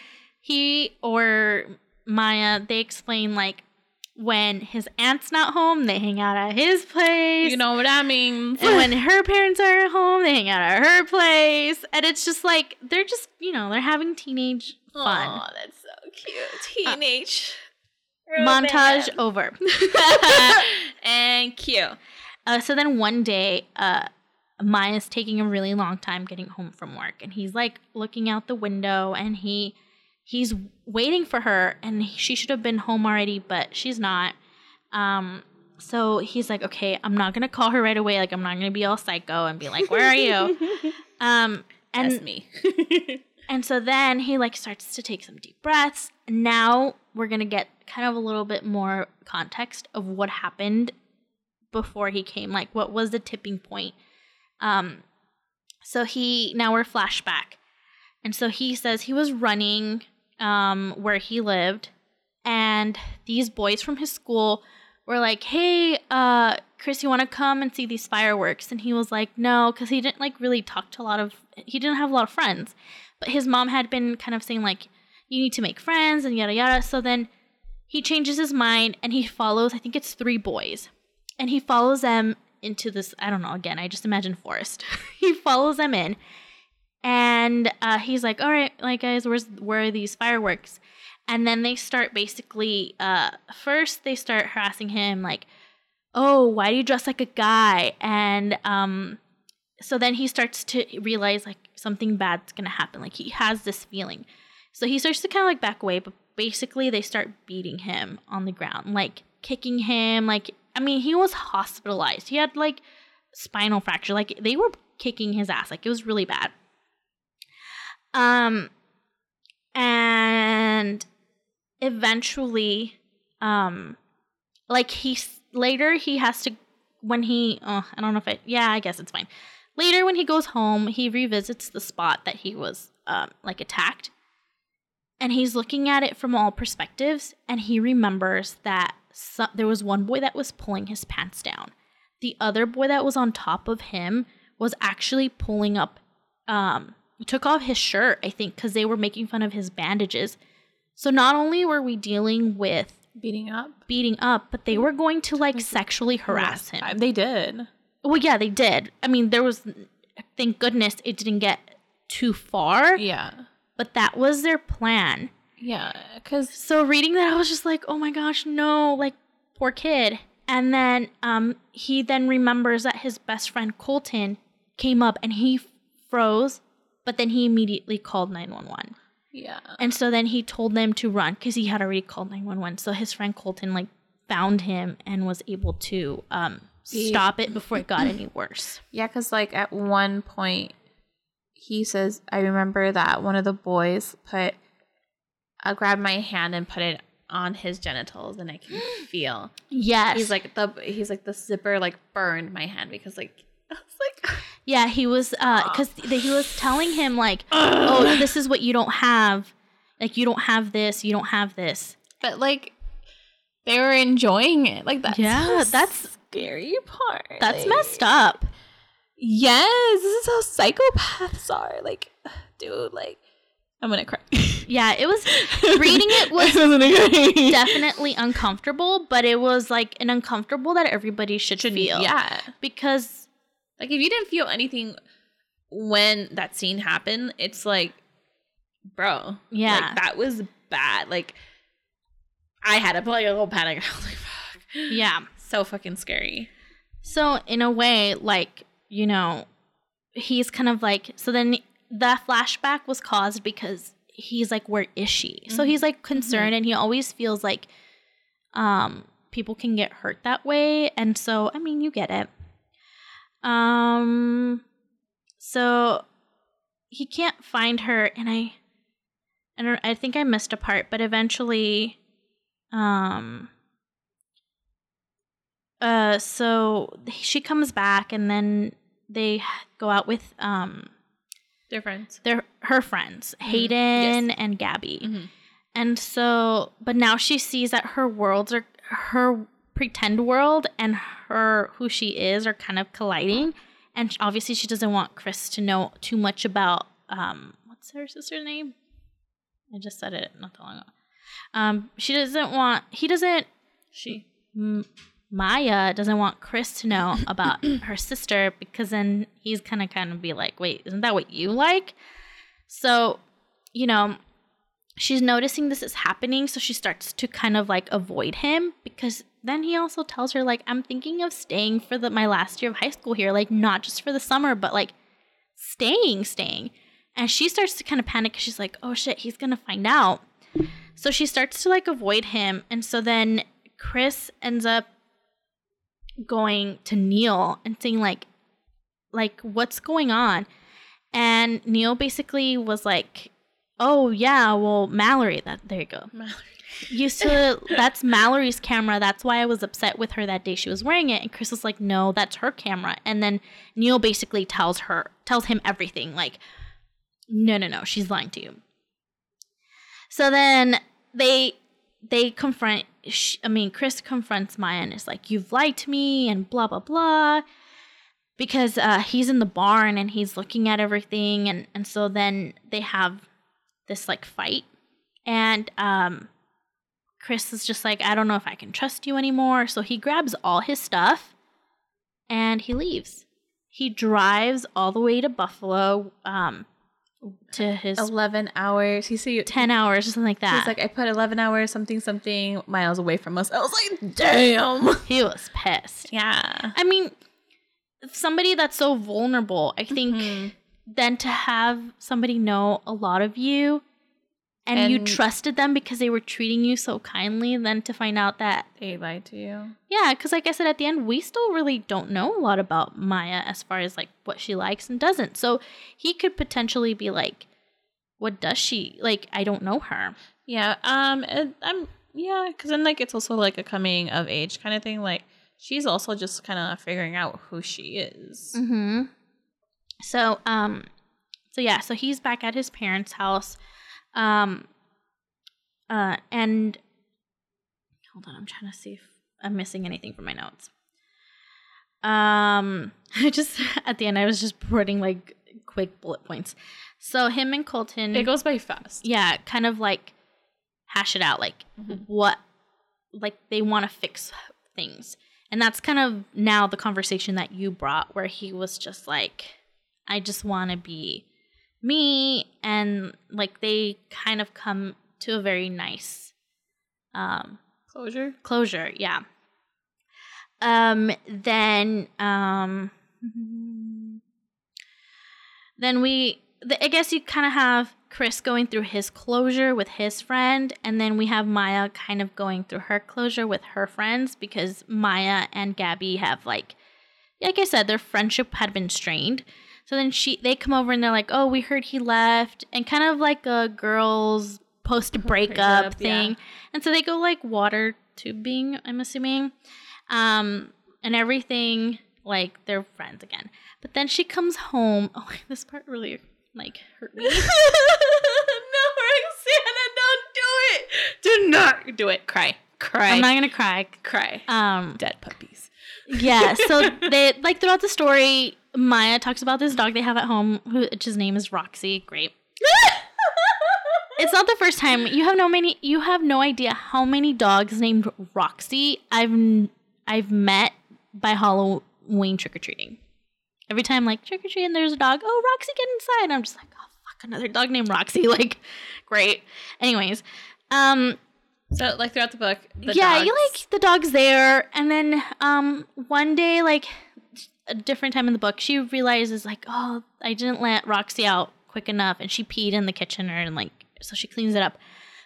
he or maya they explain like when his aunt's not home they hang out at his place You know what I mean? and when her parents are at home, they hang out at her place. And it's just like they're just, you know, they're having teenage fun. Oh, that's so cute. Teenage (laughs) Montage romance. over. (laughs) (laughs) and cute. Uh, so then one day, uh, Maya's taking a really long time getting home from work, and he's like looking out the window, and he he's waiting for her, and she should have been home already, but she's not. Um, so he's like, okay, I'm not gonna call her right away. Like, I'm not gonna be all psycho and be like, where are you? (laughs) Um, and That's me. (laughs) And so then he like starts to take some deep breaths. Now we're going to get kind of a little bit more context of what happened before he came. Like what was the tipping point? Um so he now we're flashback. And so he says he was running um where he lived and these boys from his school were like, "Hey, uh Chris, you want to come and see these fireworks?" And he was like, "No," cuz he didn't like really talk to a lot of he didn't have a lot of friends. But his mom had been kind of saying like you need to make friends and yada yada. So then he changes his mind and he follows i think it's three boys and he follows them into this i don't know again i just imagine forest. (laughs) He follows them in and uh, he's like all right like guys where's where are these fireworks? And then they start basically uh, first they start harassing him like oh why do you dress like a guy? And um so then he starts to realize like something bad's gonna happen. Like he has this feeling. So he starts to kind of like back away but basically they start beating him on the ground like kicking him like i mean he was hospitalized. He had like spinal fracture. Like they were kicking his ass. Like it was really bad um and eventually um like he's later he has to when he oh, i don't know if it yeah i guess it's fine. Later when he goes home he revisits the spot that he was um like attacked. And he's looking at it from all perspectives and he remembers that so, there was one boy that was pulling his pants down. The other boy that was on top of him was actually pulling up um took off his shirt i think because they were making fun of his bandages so not only were we dealing with Beating up. beating up but they were going to like sexually harass him They did. well yeah they did i mean there was thank goodness it didn't get too far Yeah. but that was their plan Yeah. Because so reading that i was just like oh my gosh no like poor kid and then um he then remembers that his best friend colton came up and he froze but then he immediately called 911 yeah. and so then he told them to run because he had already called 911 so his friend colton like found him and was able to um stop it before it got (clears throat) any worse Yeah, because like at one point, he says, I remember that one of the boys put, uh, grabbed my hand and put it on his genitals, and I can (gasps) feel. yes He's like the he's like the zipper like burned my hand because like (laughs) I was like Yeah, he was uh cuz he was telling him like, (sighs) "Oh, this is what you don't have. Like you don't have this, you don't have this." but like they were enjoying it like that's Yeah, the that's- scary part That's like- messed up. yes this is how psychopaths are like (sighs) dude like I'm gonna cry (laughs) Yeah, it was reading it (laughs) was I'm gonna cry. definitely uncomfortable, but it was like an uncomfortable that everybody should feel. yeah Because Like if you didn't feel anything when that scene happened, it's like, bro, Yeah. like, that was bad. Like I had a like a little panic. (laughs) I was like, fuck. yeah. So fucking scary. So in a way, like you know, he's kind of like. So then that flashback was caused because he's like, where is she? So he's like concerned, and he always feels like, um, people can get hurt that way, and so I mean, you get it. Um, so he can't find her, and I, I don't. I think I missed a part, but eventually, um. Uh, so she comes back, and then they go out with um Different. their her friends, Hayden Yes. and Gabby. Mhm. And so, but now she sees that her worlds are her pretend world and her who she is are kind of colliding. And obviously, she doesn't want Chris to know too much about um what's her sister's name? I just said it not that long ago. Um, she doesn't want he doesn't She. M- Maya doesn't want Chris to know (coughs) about her sister because then he's kind of kind of be like, wait, isn't that what you like? So, you know, she's noticing this is happening, so she starts to kind of like avoid him because then he also tells her like, I'm thinking of staying for the my last year of high school here, like not just for the summer, but like staying, staying. And she starts to kind of panic she's like, oh shit, he's gonna find out. So she starts to like avoid him, and so then Chris ends up going to Neil and saying like like what's going on? And Neil basically was like, "Oh yeah, well Mallory, that there you go. Used to that's Mallory's camera. That's why I was upset with her that day she was wearing it." And Chris was like, "No, that's her camera." And then Neil basically tells her tells him everything like, "No, no, no, she's lying to you." So then they they confront i mean chris confronts maya and is like you've lied to me and blah blah blah because uh, he's in the barn and he's looking at everything and, and so then they have this like fight and um, chris is just like i don't know if i can trust you anymore so he grabs all his stuff and he leaves he drives all the way to buffalo um, to his 11 hours. He see 10 hours or something like that He's like, I put 11 hours, something, something miles away from us. I was like, damn. (laughs) he was pissed Yeah. I mean, somebody that's so vulnerable, I think Mhm. then to have somebody know a lot of you and, you trusted them because they were treating you so kindly, then to find out that, They lied to you. yeah, because like I said at the end, we still really don't know a lot about Maya as far as like what she likes and doesn't. So he could potentially be like, what does she like? I don't know her. Yeah. Um. and I'm. Yeah. Because then, like, it's also like a coming of age kind of thing. Like, she's also just kind of figuring out who she is. Mm-hmm. So, um, so yeah, so he's back at his parents' house, um, uh, and hold on, I'm trying to see if I'm missing anything from my notes. Um, (laughs) I just at the end I was just putting like quick bullet points. So him and Colton, It goes by fast. yeah, kind of like hash it out, like what, like they want to fix things, and that's kind of now the conversation that you brought, where he was just like, I just want to be me, and like they kind of come to a very nice, um, Closure. closure yeah um then um (laughs) then we the, i guess you kind of have chris going through his closure with his friend and then we have maya kind of going through her closure with her friends because maya and gabby have like like i said their friendship had been strained so then she they come over and they're like oh we heard he left and kind of like a girls post (laughs) breakup thing yeah. and so they go like water tubing, I'm assuming. Um, and everything like they're friends again. But then she comes home. (laughs) Oh, this part really like hurt me. (laughs) no, Roxana, don't do it. Do not do it. Cry. Cry. I'm not gonna cry. cry. Um, Dead puppies. Yeah. (laughs) So they like throughout the story, Maya talks about this dog they have at home, who which his name is Roxy. Great. (laughs) It's not the first time. You have no many. You have no idea how many dogs named Roxy I've I've met by Halloween trick or treating. Every time, like trick or treat, and there's a dog. Oh, Roxy, get inside! I'm just like, oh fuck, another dog named Roxy. (laughs) Like, great. Anyways, um, So like throughout the book, the yeah, dogs, you like the dog's there, and then um one day, like a different time in the book, she realizes like, oh, I didn't let Roxy out quick enough, and she peed in the kitchen, or and like so she cleans it up.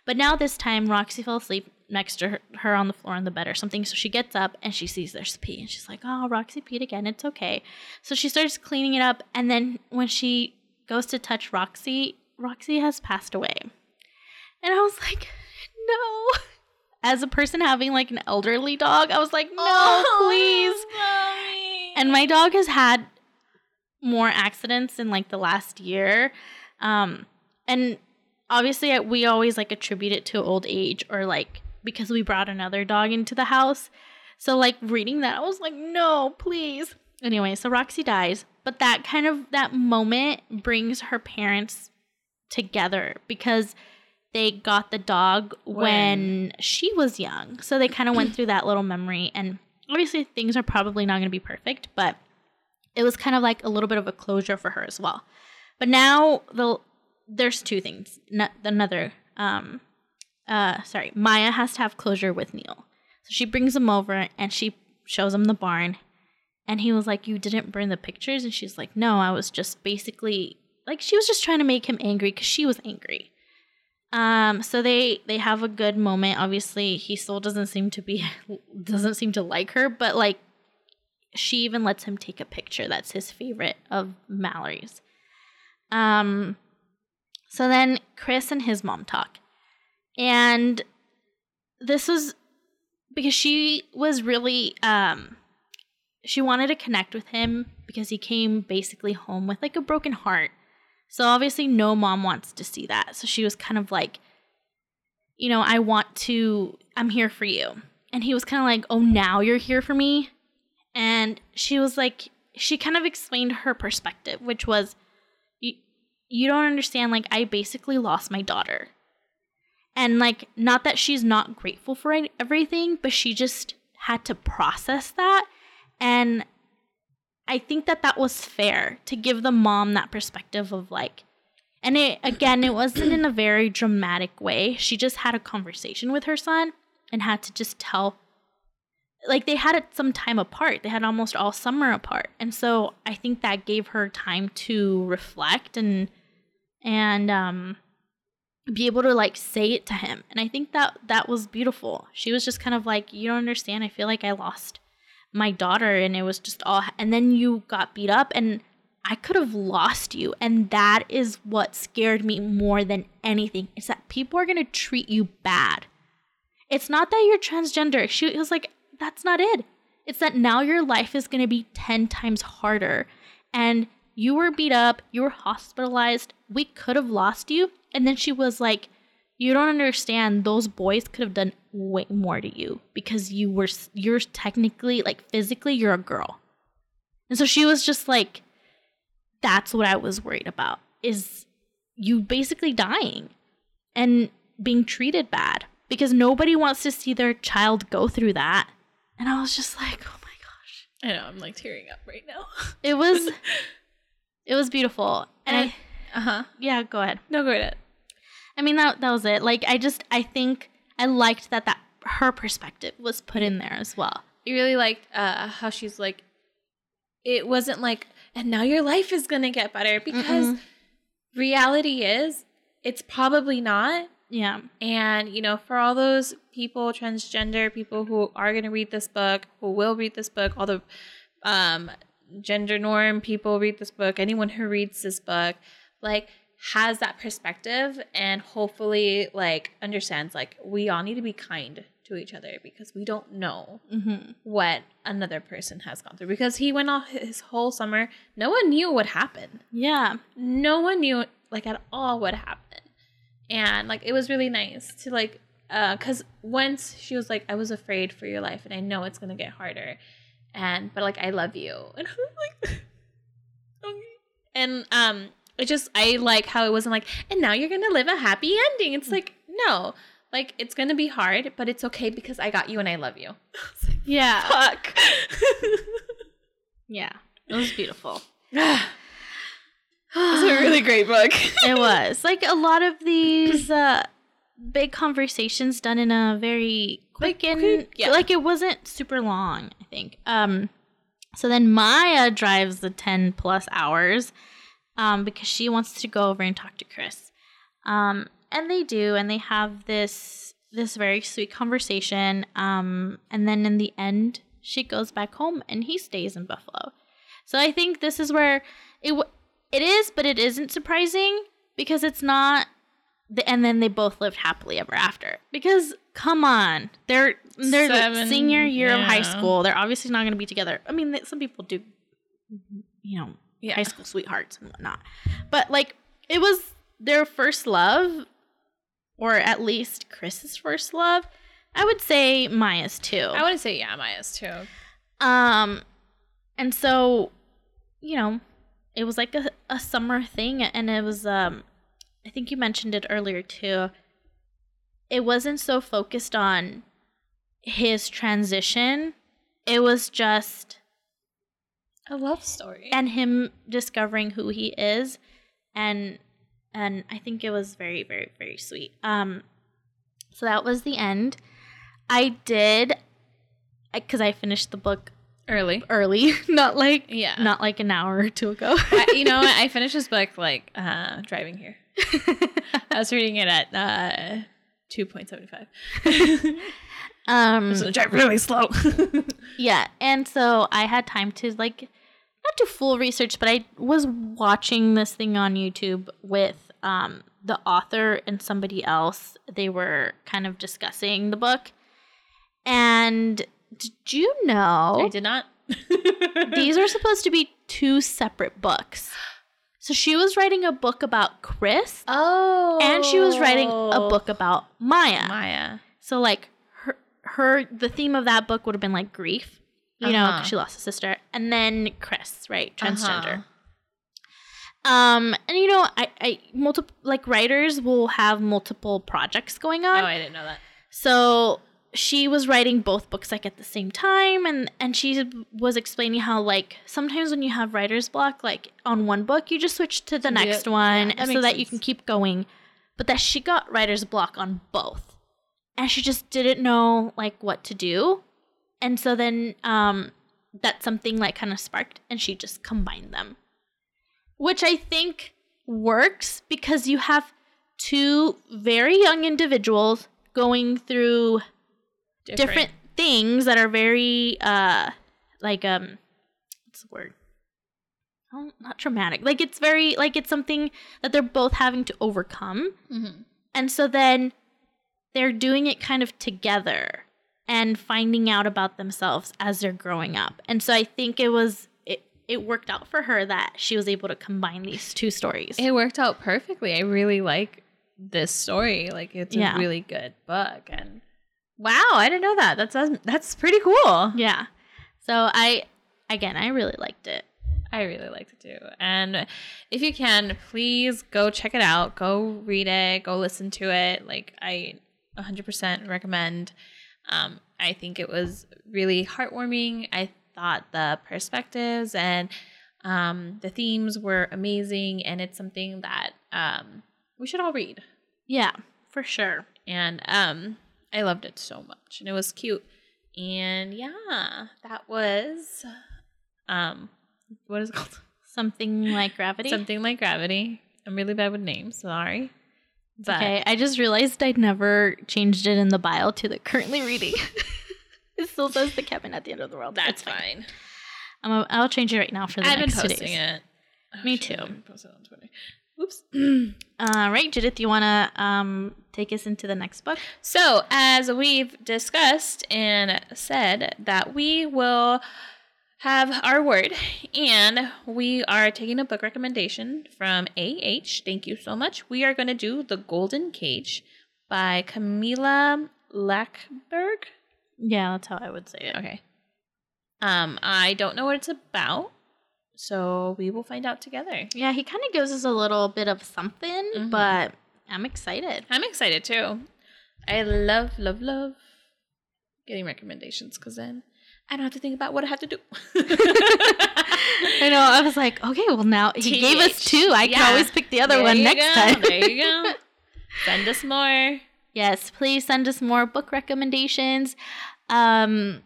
But now this time, Roxy fell asleep next to her, her on the floor on the bed or something. So she gets up and she sees there's pee, and she's like, oh, Roxy peed again. It's okay. So she starts cleaning it up, and then when she goes to touch Roxy, Roxy has passed away. And I was like, no. (laughs) As a person having like an elderly dog, I was like, no, Oh, please. And my dog has had more accidents in like the last year. Um, and obviously, we always like attribute it to old age or like because we brought another dog into the house. So, like, reading that, I was like, no, please. Anyway, so Roxy dies, but that kind of that moment brings her parents together because they got the dog when, she was young. So they kind of went through that little memory and obviously things are probably not going to be perfect, but it was kind of like a little bit of a closure for her as well. But now the there's two things. No, another um uh sorry, Maya has to have closure with Neil. So she brings him over and she shows him the barn and he was like, "You didn't burn the pictures?" And she's like, "No, I was just basically like she was just trying to make him angry cuz she was angry." Um so they they have a good moment. Obviously, he still doesn't seem to be (laughs) doesn't seem to like her, but like she even lets him take a picture that's his favorite of Mallory's. Um so then Chris and his mom talk. And this was because she was really um she wanted to connect with him because he came basically home with like a broken heart. So obviously no mom wants to see that. So she was kind of like you know, I want to I'm here for you. And he was kind of like, "Oh, now you're here for me?" And she was like she kind of explained her perspective, which was you you don't understand like I basically lost my daughter. And like not that she's not grateful for everything, but she just had to process that and I think that that was fair to give the mom that perspective of like and it again it wasn't in a very dramatic way. She just had a conversation with her son and had to just tell like they had it some time apart. They had almost all summer apart. And so I think that gave her time to reflect and and um be able to like say it to him. And I think that that was beautiful. She was just kind of like, "You don't understand. I feel like I lost my daughter and it was just all and then you got beat up and I could have lost you. And that is what scared me more than anything. Is that people are going to treat you bad. It's not that you're transgender. She was like, that's not it. It's that now your life is going to be 10 times harder. And you were beat up, you were hospitalized. We could have lost you. And then she was like, you don't understand. Those boys could have done way more to you because you were, you're technically, like physically, you're a girl. And so she was just like, that's what I was worried about is you basically dying and being treated bad because nobody wants to see their child go through that. And I was just like, oh my gosh. I know I'm like tearing up right now. (laughs) It was it was beautiful. And I, Uh huh. yeah, go ahead. No, go ahead. I mean that that was it. Like I just I think I liked that that her perspective was put in there as well. You really liked uh, how she's like, it wasn't like, and now your life is gonna get better because Mm-mm. reality is, it's probably not. Yeah. And, you know, for all those people, transgender people who are going to read this book, who will read this book, all the um, gender norm people read this book, anyone who reads this book, like, has that perspective and hopefully, like, understands, like, we all need to be kind to each other because we don't know Mm-hmm. what another person has gone through. Because he went off his whole summer, no one knew what happened Yeah. no one knew like at all what happened and like it was really nice to like uh because once she was like i was afraid for your life and i know it's gonna get harder and but like i love you and (laughs) i was like (laughs) okay and um it just i like how it wasn't like and now you're gonna live a happy ending it's like no like it's gonna be hard but it's okay because i got you and i love you like, (laughs) Yeah. fuck (laughs) Yeah. It was beautiful. (sighs) it was a really great book (laughs) it was like a lot of these uh big conversations done in a very quick and quick, yeah. like it wasn't super long, I think. Um so then Maya drives the 10 plus hours um because she wants to go over and talk to Chris. Um and they do and they have this this very sweet conversation um and then in the end she goes back home and he stays in Buffalo. So I think this is where it w- it is but it isn't surprising because it's not the, and then they both lived happily ever after. Because come on, they're they're the Seven, senior year of high school. They're obviously not going to be together. I mean, th- some people do, you know, Yeah. high school sweethearts and whatnot. But like, it was their first love, or at least Chris's first love. I would say Maya's too. I want to say yeah, Maya's too. Um, and so, you know, it was like a, a summer thing, and it was um, I think you mentioned it earlier too. It wasn't so focused on his transition. It was just A love story. and him discovering who he is, and and I think it was very very very sweet. Um, so that was the end. I did, because I finished the book Early. early, (laughs) not like Yeah. not like an hour or two ago. I, you know. I (laughs) finished this book like uh, driving here. (laughs) I was reading it at uh, two point seventy five. Um, So drive really slow. (laughs) yeah, and so I had time to like not do full research, but I was watching this thing on YouTube with um the author and somebody else. They were kind of discussing the book, and did you know I did not. (laughs) these are supposed to be two separate books? So she was writing a book about Chris, Oh. and she was writing a book about Maya. Maya. So like her the theme of that book would have been like grief, you know, 'cause Uh-huh. she lost a sister, and then Chris, right, transgender. Uh-huh. Um, and you know, I I multiple like writers will have multiple projects going on. Oh. I didn't know that. So she was writing both books like at the same time and and she was explaining how like sometimes when you have writer's block like on one book you just switch to the Yeah, next one yeah, that so that you can keep going but that she got writer's block on both and she just didn't know like what to do. And so then um that something like kind of sparked and she just combined them. Which i think works because you have two very young individuals going through different, things that are very uh like um what's the word? Oh, not traumatic. Like it's very like it's something that they're both having to overcome. Mhm. and so then they're doing it kind of together and finding out about themselves as they're growing up and so i think it was it, it worked out for her that she was able to combine these two stories It worked out perfectly. I really like this story. Like it's Yeah. a really good book. And wow, I didn't know that. That's that's pretty cool. yeah so i again i really liked it I really liked it too. And if you can, please go check it out. Go read it. Go listen to it. Like I 100% recommend. Um, I think it was really heartwarming. I thought the perspectives and um, the themes were amazing, and it's something that um, we should all read. yeah for sure And um, I loved it so much, and it was cute. And yeah, that was um, what is it called? something like gravity Something like gravity. I'm really bad with names. Sorry. But Okay, I just realized I'd never changed it in the bio to the currently reading. (laughs) it still says the Cabin at the end of the world. that's It's fine. I'm I'll change it right now for the I've been next two posting it. Me I should've too. posted it on Twitter. Oops. All (clears throat) right, Judith, you want to um, take us into the next book? So, as we've discussed and said, that we will have our word, and we are taking a book recommendation from AH. Thank you so much. We are going to do The Golden Cage by Camilla Läckberg. Yeah, that's how I would say it. Okay. Um, I don't know what it's about, so we will find out together. Yeah, he kind of gives us a little bit of something, Mhm. but I'm excited. I'm excited too. I love, love, love getting recommendations because then I don't have to think about what I have to do. (laughs) I know. I was like, okay, well now he gave us two. I can always pick the other There one next go, time. there you go. (laughs) Send us more. Yes, please send us more book recommendations. Um,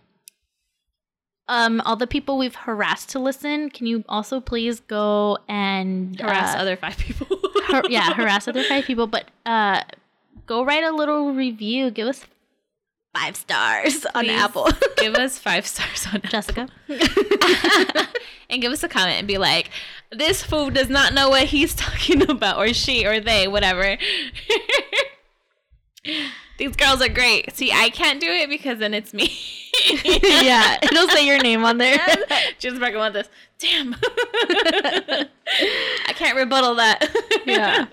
um, all the people we've harassed to listen, can you also please go and Harass uh, other five people. har- yeah, harass (laughs) other five people, but uh, go write a little review. Give us five stars on Please. Apple. (laughs) Give us five (laughs) stars on Jessica. (laughs) and give us a comment and be like, this fool does not know what he's talking about, or she, or they, whatever. These girls are great. See, I can't do it because then it's me. yeah, it'll say your name on there. Just fucking want this. Damn. I can't rebuttal that. yeah.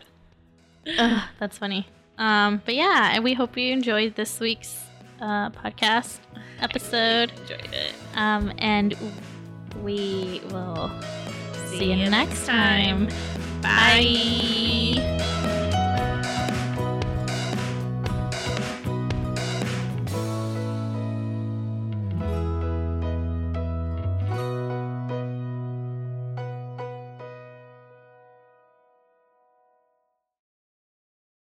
Ugh, that's funny. Um, but yeah, and we hope you enjoyed this week's uh, podcast episode. Enjoyed it. Um, and we will see, you you next time. Bye.